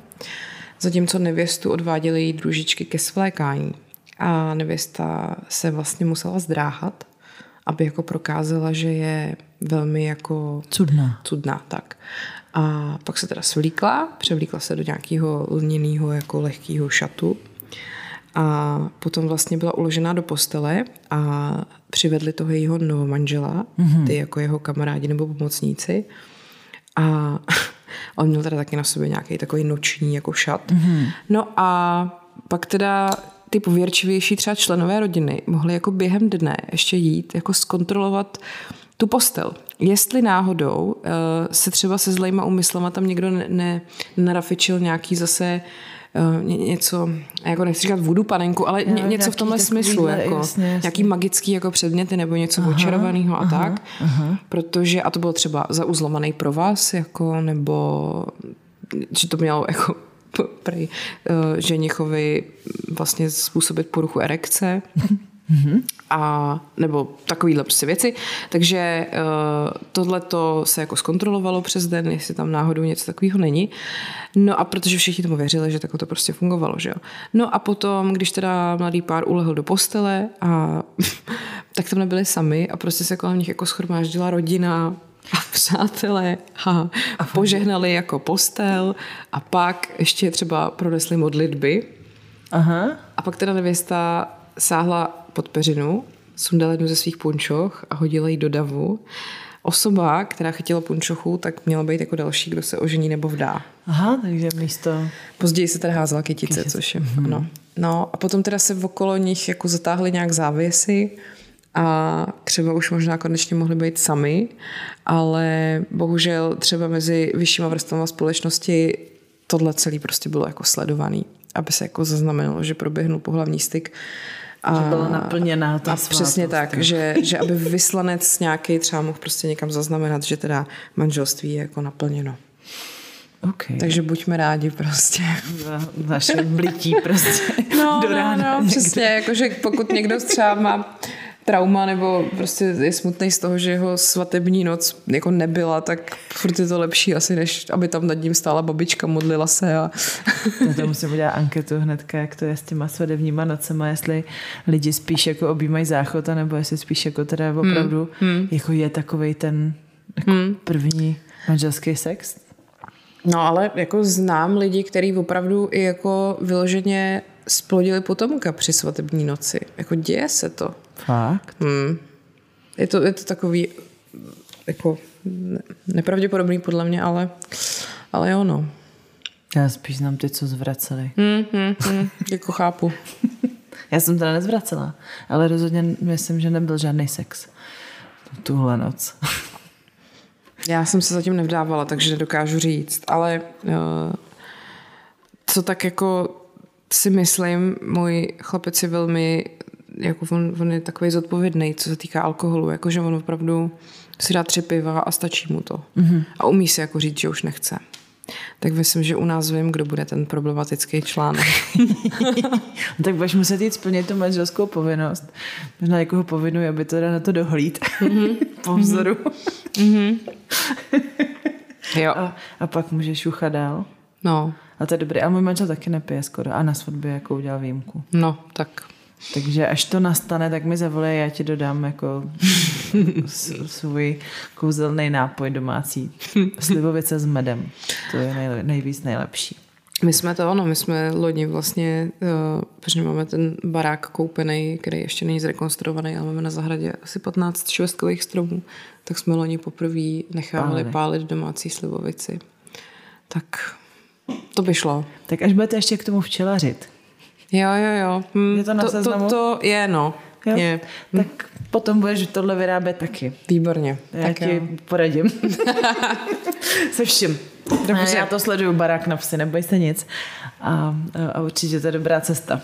zatímco nevěstu odváděli její družičky ke svlékání. A nevěsta se vlastně musela zdráhat, aby jako prokázala, že je velmi jako... Cudná. Cudná, tak. A pak se teda svlíkla, převlíkla se do nějakého lněného jako lehkého šatu a potom vlastně byla uložená do postele a přivedli toho jejího novomanžela, mm-hmm. ty jako jeho kamarádi nebo pomocníci. A on měl teda taky na sobě nějaký takový noční jako šat. Mm-hmm. No a pak teda ty pověrčivější třeba členové rodiny mohli jako během dne ještě jít, jako zkontrolovat tu postel. Jestli náhodou uh, se třeba se zlejma úmyslama tam někdo ne, ne, narafičil nějaký zase uh, uh, něco, jako nechci říkat vodu panenku, ale jo, něco v tomhle smyslu, jako jasně, jasně. nějaký magický jako předměty nebo něco aha, očarovaného a aha, tak, aha. protože, a to bylo třeba zauzlomaný pro vás, jako, nebo že to mělo jako prej uh, ženichovi vlastně způsobit poruchu erekce. Mm-hmm. A, nebo takovýhle prostě věci. Takže uh, tohle to se jako zkontrolovalo přes den, jestli tam náhodou něco takového není. No a protože všichni tomu věřili, že takhle to prostě fungovalo, že jo. No a potom, když teda mladý pár ulehl do postele a tak tam nebyli sami a prostě se kolem nich jako schromáždila rodina, a přátelé a, a požehnali jako postel a pak ještě třeba pronesli modlitby. Aha. A pak teda nevěsta sáhla pod peřinu, sundala jednu ze svých punčoch a hodila ji do davu. Osoba, která chytila punčochu, tak měla být jako další, kdo se ožení nebo vdá. Aha, takže místo... Později se teda házela kytice, kytice. což je, mm-hmm. ano. No a potom teda se okolo nich jako zatáhly nějak závěsy a třeba už možná konečně mohli být sami, ale bohužel třeba mezi vyššíma vrstvama společnosti tohle celý prostě bylo jako sledovaný, aby se jako zaznamenalo, že proběhnul pohlavní styk a, že byla naplněná ta A přesně tak, že, že aby vyslanec nějaký třeba mohl prostě někam zaznamenat, že teda manželství je jako naplněno. Okay. Takže buďme rádi prostě. Za naše blití prostě no, do rána. No, no, přesně, jakože pokud někdo třeba má trauma nebo prostě je smutný z toho, že jeho svatební noc jako nebyla, tak furt je to lepší asi, než aby tam nad ním stála babička, modlila se a... Já to musím udělat anketu hnedka, jak to je s těma svatebníma nocema, jestli lidi spíš jako objímají záchod, nebo jestli spíš jako teda opravdu hmm. Hmm. jako je takovej ten jako hmm. první manželský sex. No ale jako znám lidi, kteří opravdu i jako vyloženě splodili potomka při svatební noci. Jako děje se to. Fakt? Hmm. Je, to, je to takový jako nepravděpodobný podle mě, ale, ale jo, no. Já spíš znám ty, co zvraceli. Hmm, hmm, hmm, jako chápu. Já jsem teda nezvracela, ale rozhodně myslím, že nebyl žádný sex tuhle noc. Já jsem se zatím nevdávala, takže nedokážu říct, ale uh, co tak jako si myslím, můj chlapec je velmi, jako on, on je takový zodpovědný, co se týká alkoholu, jakože on opravdu si dá tři piva a stačí mu to. Mm-hmm. A umí si jako říct, že už nechce. Tak myslím, že u nás vím, kdo bude ten problematický článek. tak budeš muset jít splnit tu manželskou povinnost. Možná někoho povinuje, aby to na to dohlíd. Mm-hmm. po vzoru. Mm-hmm. jo. A, a pak můžeš uchat dál. No. A to je dobré. A můj manžel taky nepije skoro. A na svatbě jako udělal výjimku. No, tak Takže až to nastane, tak mi zavolej, já ti dodám jako svůj kouzelný nápoj domácí. Slivovice s medem. To je nej, nejvíc nejlepší. My jsme to, ano, my jsme loni vlastně, uh, protože máme ten barák koupený, který ještě není zrekonstruovaný, ale máme na zahradě asi 15 švestkových stromů, tak jsme loni poprvé nechávali Pálili. pálit domácí slivovici. Tak to by šlo. Tak až budete ještě k tomu včelařit. Jo, jo, jo. Hm, je to na to, to, to je, no. Jo? Je. Tak potom budeš tohle vyrábět taky. Výborně. Já tak ti jo. poradím. Se vším. Dobře. Já to sleduju, barák na vsi, neboj se nic. A, a určitě to je dobrá cesta.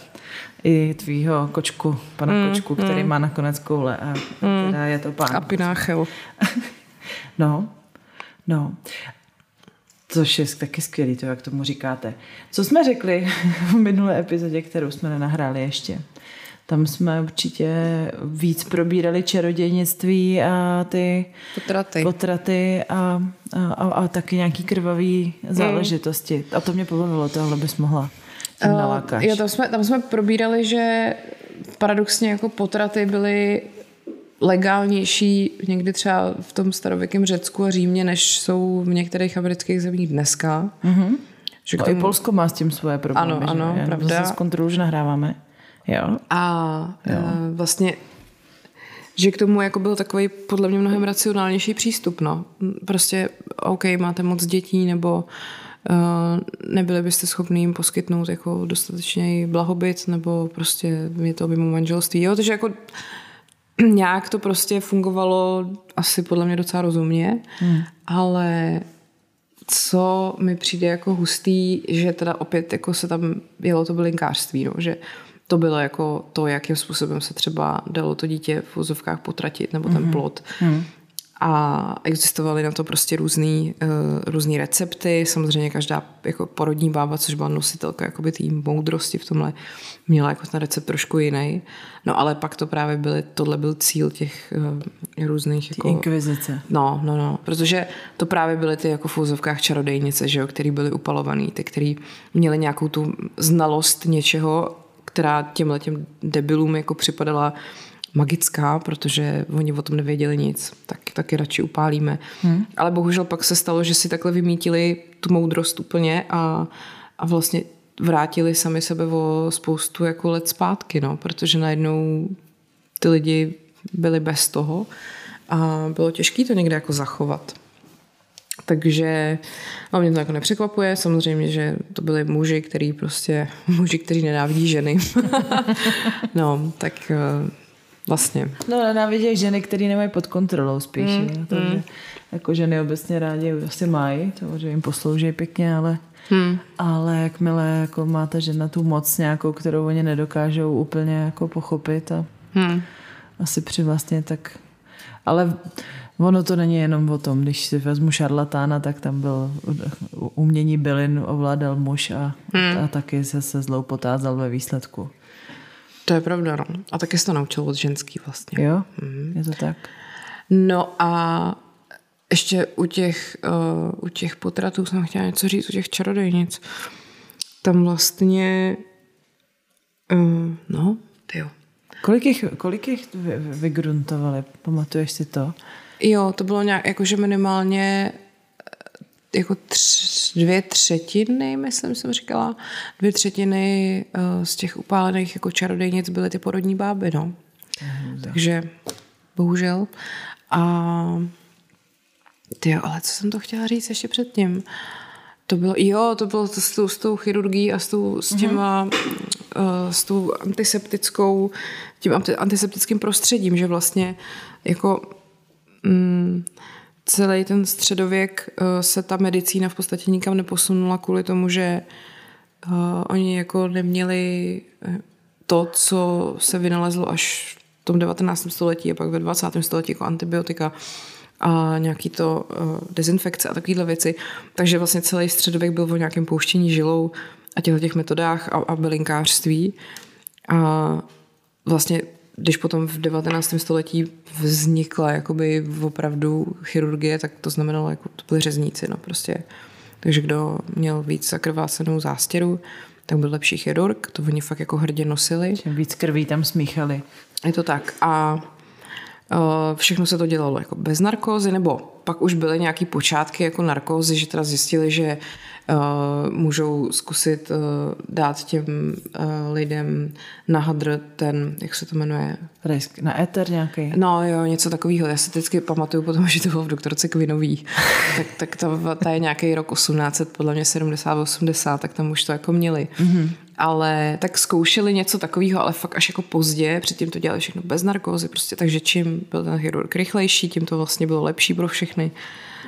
I tvýho kočku, pana mm, kočku, který mm. má nakonec koule. A mm. teda je to pán. A pináchel. no, no. Což je taky skvělý, to jak tomu říkáte. Co jsme řekli v minulé epizodě, kterou jsme nenahráli ještě? Tam jsme určitě víc probírali čarodějnictví a ty potraty, potraty a, a, a, a taky nějaký krvavý záležitosti. Mm. A to mě pobavilo, tohle bys mohla tím Uh, jo, tam jsme, tam jsme probírali, že paradoxně jako potraty byly legálnější někdy třeba v tom starověkém Řecku a Římě, než jsou v některých amerických zemích dneska. Mm-hmm. Že no tomu... i Polsko má s tím svoje problémy. Ano, ano, že? pravda. Zase kontrolu už nahráváme. Jo. A jo. Uh, vlastně že k tomu jako byl takový podle mě mnohem racionálnější přístup. No. Prostě, OK, máte moc dětí, nebo uh, nebyli byste schopni jim poskytnout jako dostatečný blahobyt, nebo prostě je to mimo manželství. Jo, takže jako nějak to prostě fungovalo asi podle mě docela rozumně, hmm. ale co mi přijde jako hustý, že teda opět jako se tam jelo to bylinkářství, no, že to bylo jako to, jakým způsobem se třeba dalo to dítě v vozovkách potratit, nebo ten hmm. plot. Hmm a existovaly na to prostě různý, uh, různý recepty. Samozřejmě každá jako porodní bába, což byla nositelka jakoby té moudrosti v tomhle, měla jako ten recept trošku jiný. No ale pak to právě byly, tohle byl cíl těch uh, různých... Jako, inkvizice. No, no, no, protože to právě byly ty jako v úzovkách čarodejnice, že jo, který byly upalovaný, ty, který měli nějakou tu znalost něčeho, která těmhle těm debilům jako připadala magická, protože oni o tom nevěděli nic, tak taky radši upálíme. Hmm. Ale bohužel pak se stalo, že si takhle vymítili tu moudrost úplně a, a vlastně vrátili sami sebe o spoustu jako let zpátky, no, protože najednou ty lidi byli bez toho a bylo těžké to někde jako zachovat. Takže no, mě to jako nepřekvapuje, samozřejmě, že to byli muži, který prostě, muži, kteří nenávidí ženy. no, tak Vlastně. No, nenávidějí ženy, které nemají pod kontrolou spíš. Mm, takže mm. jako ženy obecně rádi asi mají, to, že jim poslouží pěkně, ale Hmm. Ale jakmile jako má ta žena tu moc nějakou, kterou oni nedokážou úplně jako pochopit a hmm. asi při vlastně tak... Ale ono to není jenom o tom, když si vezmu šarlatána, tak tam byl umění bylin ovládal muž a, hmm. a taky se, se zlou potázal ve výsledku. To je pravda, no. A taky se to naučil od ženský vlastně. Jo, mm. je to tak. No a ještě u těch, uh, u těch potratů jsem chtěla něco říct, u těch čarodejnic. Tam vlastně, uh, no, ty jo. Kolik jich, kolik jich vy, vygruntovali? Pamatuješ si to? Jo, to bylo nějak, jakože minimálně jako tř, dvě třetiny, myslím, jsem říkala, dvě třetiny uh, z těch upálených jako čarodejnic byly ty porodní báby, no. Mm, Takže bohužel. A ty ale co jsem to chtěla říct ještě předtím? To bylo, jo, to bylo to s, tou, s tou chirurgií a s, tou, s těma, mm-hmm. uh, s tou antiseptickou, tím antiseptickým prostředím, že vlastně jako mm, celý ten středověk eh, se ta medicína v podstatě nikam neposunula kvůli tomu, že uh, oni jako neměli eh, to, co se vynalezlo až v tom 19. století a pak ve 20. století jako antibiotika a nějaký to dezinfekce a takovéhle věci. Takže vlastně celý středověk byl o nějakém pouštění žilou a těchto těch metodách a, a bylinkářství. A vlastně když potom v 19. století vznikla jakoby opravdu chirurgie, tak to znamenalo, jako to byly řezníci, no prostě. Takže kdo měl víc zakrvácenou zástěru, tak byl lepší chirurg, to oni fakt jako hrdě nosili. Čím víc krví tam smíchali. Je to tak. A uh, všechno se to dělalo jako bez narkózy, nebo pak už byly nějaký počátky jako narkózy, že teda zjistili, že uh, můžou zkusit uh, dát těm uh, lidem na hadr ten, jak se to jmenuje? Risk na éter nějaký? No jo, něco takového. Já si vždycky pamatuju potom, že to bylo v doktorce Kvinový. tak, tak ta, ta je nějaký rok 1800, podle mě 70-80, tak tam už to jako měli. Mm-hmm. Ale tak zkoušeli něco takového, ale fakt až jako pozdě, předtím to dělali všechno bez narkózy, prostě, takže čím byl ten chirurg rychlejší, tím to vlastně bylo lepší pro všechny.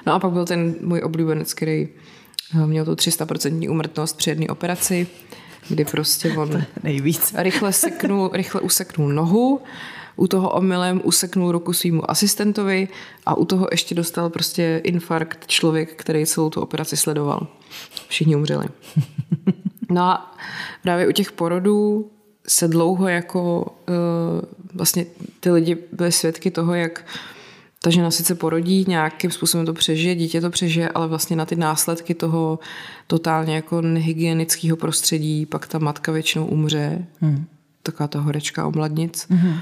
No a pak byl ten můj oblíbenec, který měl tu 300% umrtnost při jedné operaci, kdy prostě on nejvíc. Rychle, seknul, rychle useknul nohu, u toho omylem useknul ruku svýmu asistentovi a u toho ještě dostal prostě infarkt člověk, který celou tu operaci sledoval. Všichni umřeli. No a právě u těch porodů se dlouho jako uh, vlastně ty lidi byli svědky toho, jak ta žena sice porodí, nějakým způsobem to přežije, dítě to přežije, ale vlastně na ty následky toho totálně jako nehygienického prostředí pak ta matka většinou umře. Hmm. Taková ta horečka omladnic. Hmm.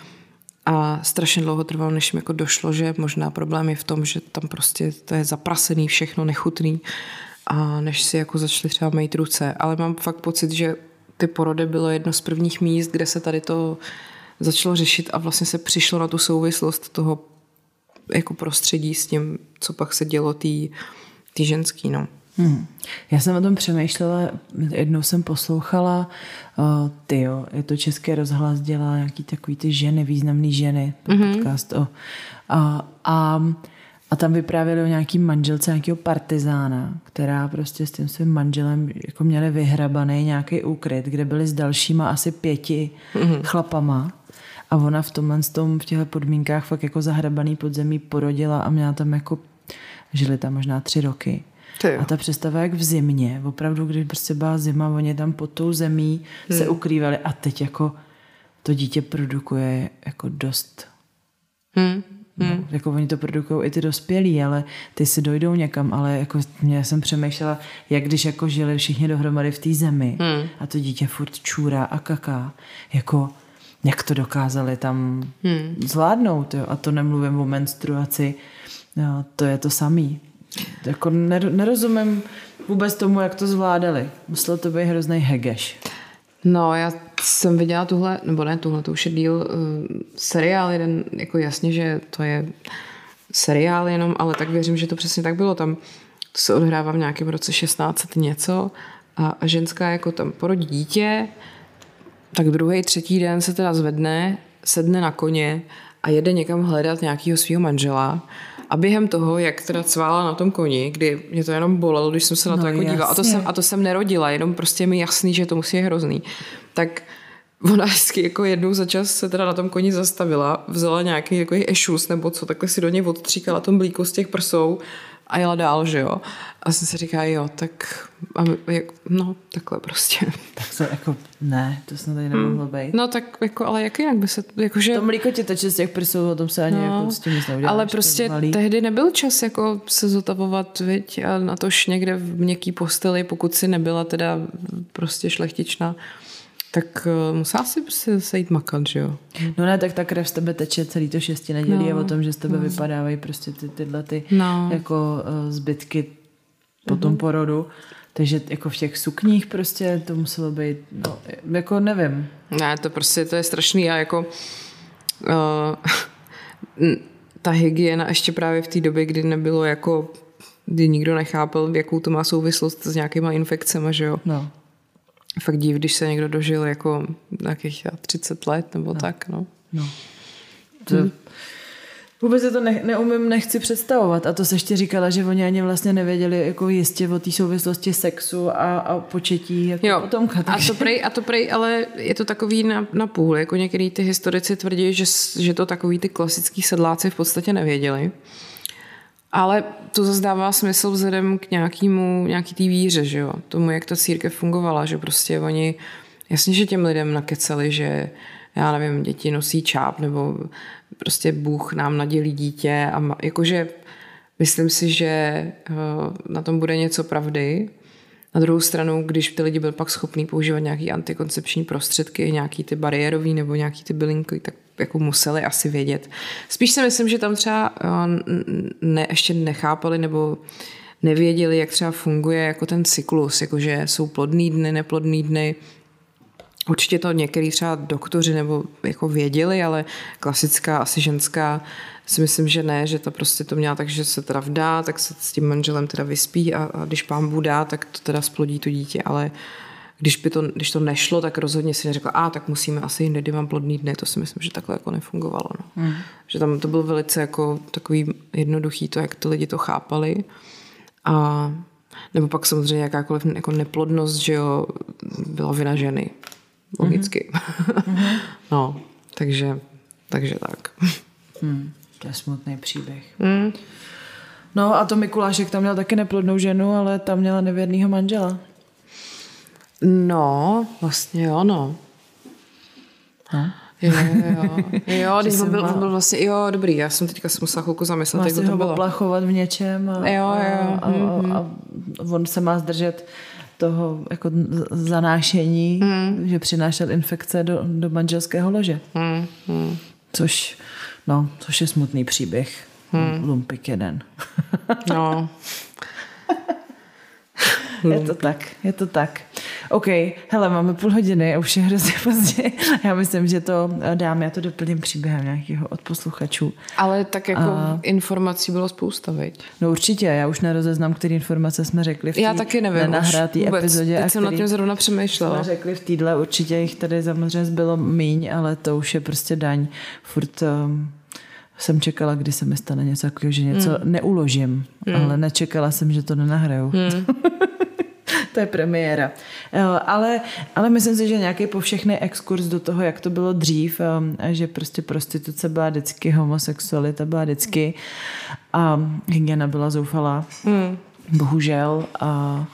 A strašně dlouho trvalo, než mi jako došlo, že možná problém je v tom, že tam prostě to je zaprasený, všechno nechutný a než si jako začali třeba mít ruce. Ale mám fakt pocit, že ty porody bylo jedno z prvních míst, kde se tady to začalo řešit a vlastně se přišlo na tu souvislost toho jako prostředí s tím, co pak se dělo tý, tý ženský, no. Hmm. Já jsem o tom přemýšlela, jednou jsem poslouchala, uh, ty jo, je to Český rozhlas, dělá nějaký takový ty ženy, významný ženy, mm-hmm. podcast o, a, a a tam vyprávěli o nějaký manželce nějakého partizána, která prostě s tím svým manželem jako měli vyhrabaný nějaký úkryt, kde byli s dalšíma asi pěti mm-hmm. chlapama. A ona v tomhle tom, v těchto podmínkách fakt jako zahrabaný podzemí porodila a měla tam jako, žili tam možná tři roky. A ta představa jak v zimě, opravdu, když prostě byla zima, oni tam pod tou zemí hmm. se ukrývali a teď jako to dítě produkuje jako dost hmm. No, hmm. jako oni to produkují i ty dospělí, ale ty si dojdou někam, ale jako mě jsem přemýšlela, jak když jako žili všichni dohromady v té zemi hmm. a to dítě furt čůrá a kaká, jako jak to dokázali tam hmm. zvládnout, jo? a to nemluvím o menstruaci, jo, to je to samý. Jako nerozumím vůbec tomu, jak to zvládali. Musel to být hrozný hegeš. No, já jsem viděla tuhle, nebo ne tuhle, to už je díl, uh, seriál jeden, jako jasně, že to je seriál jenom, ale tak věřím, že to přesně tak bylo. Tam to se odhrává v nějakém roce 16 něco a, a ženská jako tam porodí dítě, tak druhý, třetí den se teda zvedne, sedne na koně a jede někam hledat nějakého svého manžela a během toho, jak teda cvála na tom koni, kdy mě to jenom bolelo, když jsem se na to no, jako dívala, a to, jsem, a to jsem nerodila, jenom prostě mi jasný, že to musí být hrozný, tak ona vždycky jako jednou za čas se teda na tom koni zastavila, vzala nějaký jako ešus nebo co, takhle si do něj odstříkala tom blíku z těch prsou a jela dál, že jo. A jsem si říká, jo, tak a jak, no, takhle prostě. Tak to jako, ne, to snad tady nemohlo hmm. být. No tak jako, ale jak jinak by se, jakože... To mlíko ti teče z těch prsů, o tom se ani no, jako s tím nic neuděláš. Ale prostě tehdy nebyl čas jako se zotavovat, viď, a na tož někde v měkký posteli, pokud si nebyla teda prostě šlechtičná tak uh, musela si prostě sejít makat, že jo? No ne, tak ta krev z tebe teče celý to šesti nedělí no, je o tom, že z tebe no. vypadávají prostě ty, tyhle ty no. jako uh, zbytky po tom mm-hmm. porodu. Takže jako v těch sukních prostě to muselo být, no, jako nevím. Ne, to prostě to je strašný a jako uh, ta hygiena ještě právě v té době, kdy nebylo jako kdy nikdo nechápal, jakou to má souvislost s nějakýma infekcemi, že jo? No fakt div, když se někdo dožil jako nějakých 30 let nebo no. tak, no. no. To, hmm. Vůbec se to ne, neumím, nechci představovat. A to se ještě říkala, že oni ani vlastně nevěděli jako jistě o té souvislosti sexu a, a početí jako jo. tom. A to, prej, a to prej, ale je to takový na, na půl. Jako některý ty historici tvrdí, že, že to takový ty klasický sedláci v podstatě nevěděli. Ale to zase dává smysl vzhledem k nějakému, nějaký té víře, že jo? Tomu, jak ta církev fungovala, že prostě oni, jasně, že těm lidem nakeceli, že já nevím, děti nosí čáp, nebo prostě Bůh nám nadělí dítě a jakože myslím si, že eh, na tom bude něco pravdy, Na druhou stranu, když ty lidi byli pak schopní používat nějaký antikoncepční prostředky, nějaký ty bariérový nebo nějaký ty bylinky, tak jako museli asi vědět. Spíš si myslím, že tam třeba eh, ne, ještě nechápali nebo nevěděli, jak třeba funguje jako ten cyklus, jakože jsou plodný dny, neplodný dny, Určitě to některý třeba doktoři nebo jako věděli, ale klasická asi ženská si myslím, že ne, že to prostě to měla tak, že se teda vdá, tak se s tím manželem teda vyspí a, a když pán dá, tak to teda splodí to dítě, ale když, by to, když to nešlo, tak rozhodně si neřekla, a tak musíme asi jindy, kdy mám plodný dny, to si myslím, že takhle jako nefungovalo. No. Mm. Že tam to bylo velice jako takový jednoduchý to, jak ty lidi to chápali. A nebo pak samozřejmě jakákoliv jako neplodnost, že jo, byla vina ženy logicky. Mm-hmm. no, takže, takže tak. Hmm, to je smutný příběh. Mm. No a to Mikulášek tam měl taky neplodnou ženu, ale tam měla nevěrného manžela. No, vlastně jo, no. no. Jo, jo, jo. když on byl, byl vlastně, jo, dobrý, já jsem teďka si musela chvilku zamyslet, jak to bylo. plachovat v něčem a, jo, jo. A, a, a, a, on se má zdržet toho jako zanášení, mm. že přinášel infekce do, do manželského lože. Mm. Mm. Což, no, což je smutný příběh. Mm. Lumpik jeden. no. je to tak, je to tak. OK, hele, máme půl hodiny a už je hrozně pozdě. Já myslím, že to eh, dám, já to doplním příběhem nějakého od posluchačů. Ale tak jako a... informací bylo spousta, veď? No určitě, já už nerozeznám, které informace jsme řekli v té Já taky nevím nenahrátý vůbec. epizodě. Teď jsem nad tím zrovna přemýšlela. Jsme řekli v týdle, určitě jich tady samozřejmě bylo míň, ale to už je prostě daň. Furt um, jsem čekala, kdy se mi stane něco takového, že něco mm. neuložím, mm. ale nečekala jsem, že to nenahraju. Mm. to je premiéra. Eh, ale, ale myslím si, že nějaký povšechný exkurs do toho, jak to bylo dřív, eh, že prostě prostituce byla vždycky, homosexualita byla vždycky a hygiena byla zoufalá. Mm. Bohužel. A,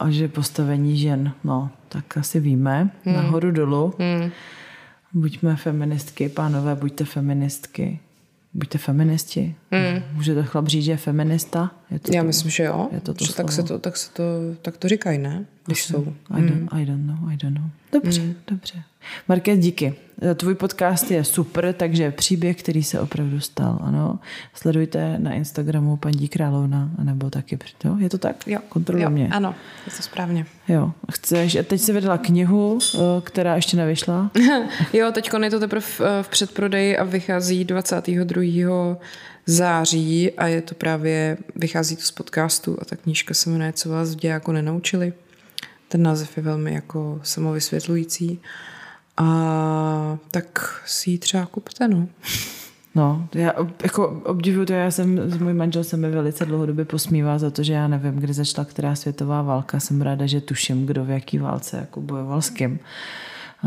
a že postavení žen, no, tak asi víme, mm. nahoru dolů. Mm. Buďme feministky, pánové, buďte feministky buďte feministi. Mm. Může to chlap říct, že je feminista? Je to Já to, myslím, že jo. Je to to že tak, se to, tak, se to, tak to říkají, ne? Když Asi. jsou. I don't, mm. I don't know, I don't know. Dobře, mm. dobře. Marké, díky. Tvůj podcast je super, takže příběh, který se opravdu stal, ano. Sledujte na Instagramu paní Královna, nebo taky, jo? je to tak? Jo. Kontroluj mě. Ano, je to správně. Jo. Chceš, teď se vydala knihu, eh, která ještě nevyšla? jo, teď je to teprve v předprodeji a vychází 22 září a je to právě, vychází to z podcastu a ta knížka se jmenuje Co vás v dějáku nenaučili. Ten název je velmi jako samovysvětlující. A tak si ji třeba kupte, no. No, já jako obdivuju to, já jsem, s můj manžel se mi velice dlouhodobě posmívá za to, že já nevím, kdy začala která světová válka. Jsem ráda, že tuším, kdo v jaký válce jako bojoval s kým.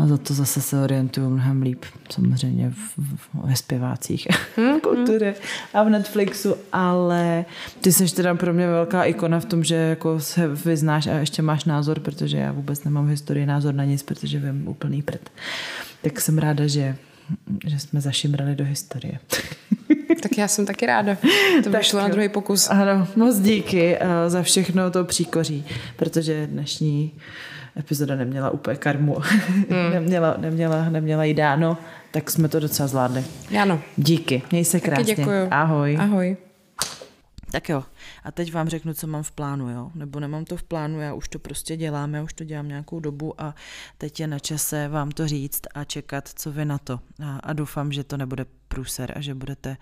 A za to zase se orientuju mnohem líp, samozřejmě v, v, ve zpěvácích mm, kultury a v Netflixu, ale ty jsi teda pro mě velká ikona v tom, že jako se vyznáš a ještě máš názor, protože já vůbec nemám v historii názor na nic, protože vím úplný prd. Tak jsem ráda, že, že jsme zašimrali do historie. tak já jsem taky ráda. To tak vyšlo na druhý pokus. Ano, moc díky uh, za všechno to příkoří, protože dnešní epizoda neměla úplně karmu, mm. neměla, neměla, neměla jí dáno, tak jsme to docela zvládli. Ano. Díky, měj se krásně. Taky děkuju. Ahoj. Ahoj. Tak jo, a teď vám řeknu, co mám v plánu, jo? Nebo nemám to v plánu, já už to prostě dělám, já už to dělám nějakou dobu a teď je na čase vám to říct a čekat, co vy na to. A, a doufám, že to nebude průser a že budete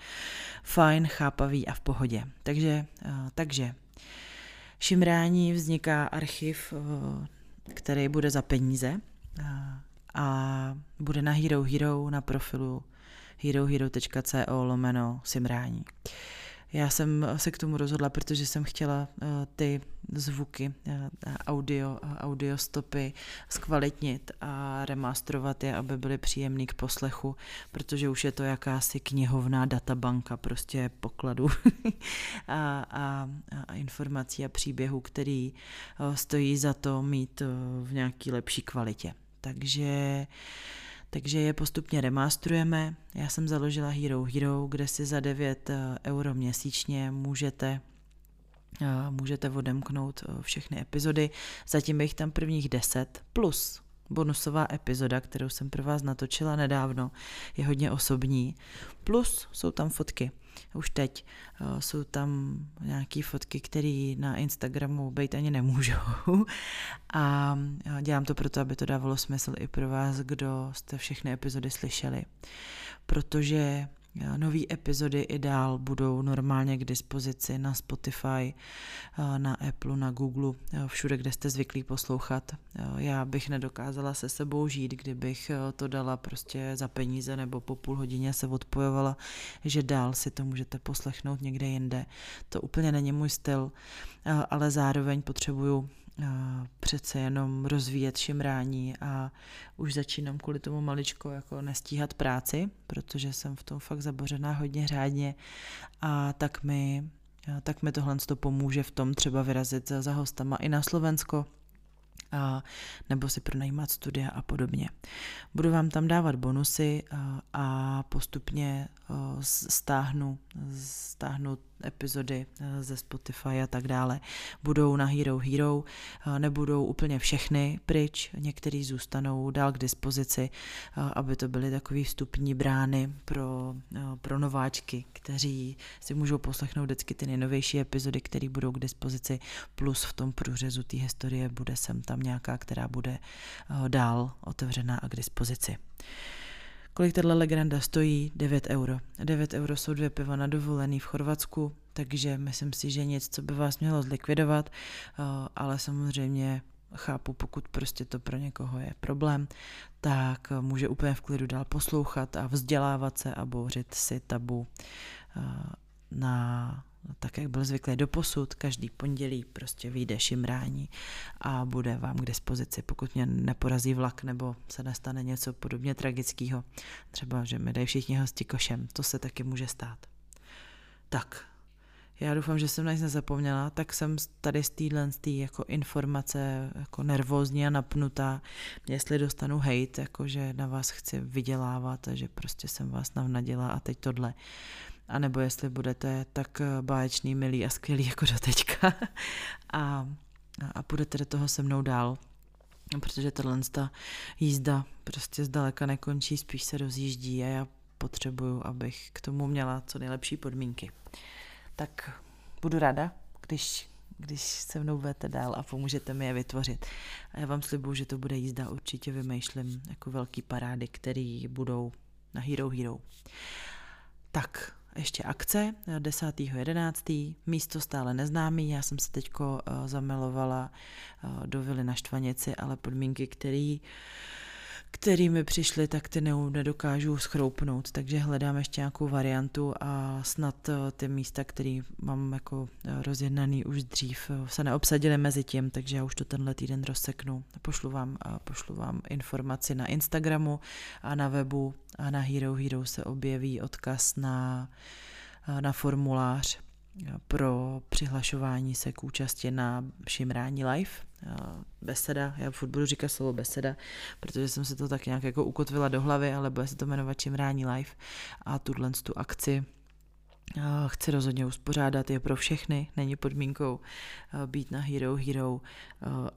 fajn, chápaví a v pohodě. Takže, a, takže Šimrání vzniká archiv který bude za peníze a bude na Hero Hero na profilu herohero.co lomeno simrání. Já jsem se k tomu rozhodla, protože jsem chtěla uh, ty zvuky, uh, audio, audio stopy zkvalitnit a remasterovat je, aby byly příjemný k poslechu, protože už je to jakási knihovná databanka prostě pokladů a, a, a informací a příběhů, který uh, stojí za to mít uh, v nějaký lepší kvalitě. Takže takže je postupně remasterujeme. Já jsem založila Hero Hero, kde si za 9 eh, euro měsíčně můžete můžete odemknout všechny epizody. Zatím jich tam prvních deset plus bonusová epizoda, kterou jsem pro vás natočila nedávno, je hodně osobní. Plus jsou tam fotky. Už teď uh, jsou tam nějaké fotky, které na Instagramu být ani nemůžou. A dělám to proto, aby to dávalo smysl i pro vás, kdo jste všechny epizody slyšeli. Protože Nové epizody i dál budou normálně k dispozici na Spotify, na Apple, na Google, všude, kde jste zvyklí poslouchat. Já bych nedokázala se sebou žít, kdybych to dala prostě za peníze nebo po půl hodině se odpojovala, že dál si to můžete poslechnout někde jinde. To úplně není můj styl, ale zároveň potřebuju přece jenom rozvíjet šimrání a už začínám kvůli tomu maličko jako nestíhat práci, protože jsem v tom fakt zabořená hodně řádně a tak mi, tak mi tohle to pomůže v tom třeba vyrazit za, hostama i na Slovensko, a, nebo si pronajímat studia a podobně. Budu vám tam dávat bonusy a, a postupně stáhnu, stáhnu epizody eh, ze Spotify a tak dále budou na Hero Hero, eh, nebudou úplně všechny pryč, některý zůstanou dál k dispozici, eh, aby to byly takové vstupní brány pro, pro nováčky, kteří si můžou poslechnout vždycky ty nejnovější epizody, které budou k dispozici, plus v tom průřezu té historie bude sem tam nějaká, která bude dál otevřená a k dispozici. Kolik tato legenda stojí? 9 euro. 9 euro jsou dvě piva na dovolený v Chorvatsku, takže myslím si, že nic, co by vás mělo zlikvidovat, eh, ale samozřejmě chápu, pokud prostě to pro někoho je problém, tak může úplně v klidu dál poslouchat a vzdělávat se a bouřit si tabu eh, na tak, jak byl zvyklý do posud, každý pondělí prostě vyjde šimrání a bude vám k dispozici, pokud mě neporazí vlak nebo se nestane něco podobně tragického, třeba, že mi dají všichni hosti košem, to se taky může stát. Tak, já doufám, že jsem na nic nezapomněla, tak jsem tady z téhle jako informace jako nervózní a napnutá, jestli dostanu hate, jako že na vás chci vydělávat a že prostě jsem vás navnadila a teď tohle anebo jestli budete tak eh, báječný, milý a skvělý jako do teďka a, a půjdete do toho se mnou dál, protože tahle ta jízda prostě zdaleka nekončí, spíš se rozjíždí a já potřebuju, abych k tomu měla co nejlepší podmínky. Tak budu ráda, když, když se mnou budete dál a pomůžete mi je vytvořit. A já vám slibuju, že to bude jízda, určitě vymýšlím jako velký parády, které budou na Hero Hero. Tak, ještě akce 10.11. Místo stále neznámý, já jsem se teďko uh, zamilovala uh, do vily na Štvanici, ale podmínky, které který mi přišly, tak ty nedokážu schroupnout, takže hledám ještě nějakou variantu a snad eh, ty místa, které mám jako rozjednaný už dřív, se neobsadily mezi tím, takže já už to tenhle týden rozseknu. Pošlu vám, pošlu vám informaci na Instagramu a na webu a na Hero Hero se objeví odkaz na, na formulář pro přihlašování se k účasti na Šimrání live. Beseda, já furt budu říkat slovo beseda, protože jsem se to tak nějak jako ukotvila do hlavy, ale bude se to jmenovat Šimrání live a tuhle tu akci chci rozhodně uspořádat, je pro všechny, není podmínkou být na Hero Hero,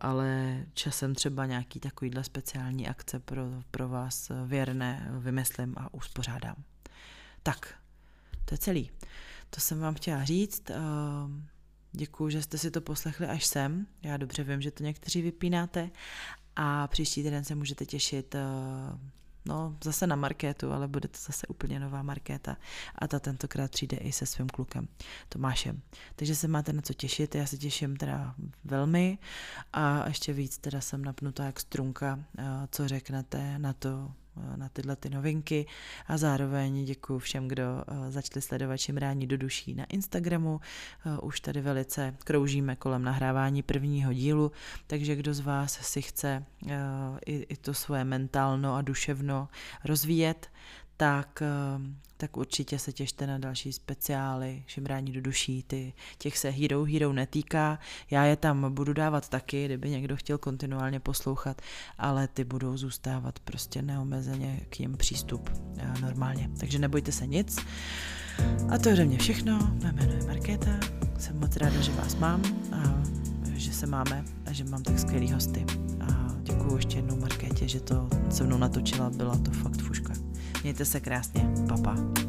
ale časem třeba nějaký takovýhle speciální akce pro, pro vás věrné vymyslím a uspořádám. Tak, to je celý. To jsem vám chtěla říct. Děkuji, že jste si to poslechli až sem. Já dobře vím, že to někteří vypínáte a příští týden se můžete těšit no zase na markétu, ale bude to zase úplně nová markéta a ta tentokrát přijde i se svým klukem Tomášem. Takže se máte na co těšit, já se těším teda velmi a ještě víc teda jsem napnutá jak strunka, co řeknete na to, na tyhle ty novinky a zároveň děkuji všem, kdo eh, začali sledovat Šimrání do duší na Instagramu. Eh, už tady velice kroužíme kolem nahrávání prvního dílu, takže kdo z vás si chce eh, i, i to svoje mentálno a duševno rozvíjet, tak, ehm, tak určitě se těšte na další speciály, šimrání do duší, ty, těch se Hero Hero netýká, já je tam budu dávat taky, kdyby někdo chtěl kontinuálně poslouchat, ale ty budou zůstávat prostě neomezeně k ním přístup eh, normálně, takže nebojte se nic. A to je ode mě všechno, mé jméno je Markéta, jsem moc ráda, že vás mám a že se máme a že mám tak skvělý hosty. A děkuji ještě jednou Markétě, že to se mnou natočila, byla to fakt fuška. Mějte se krásně. Papa. Pa.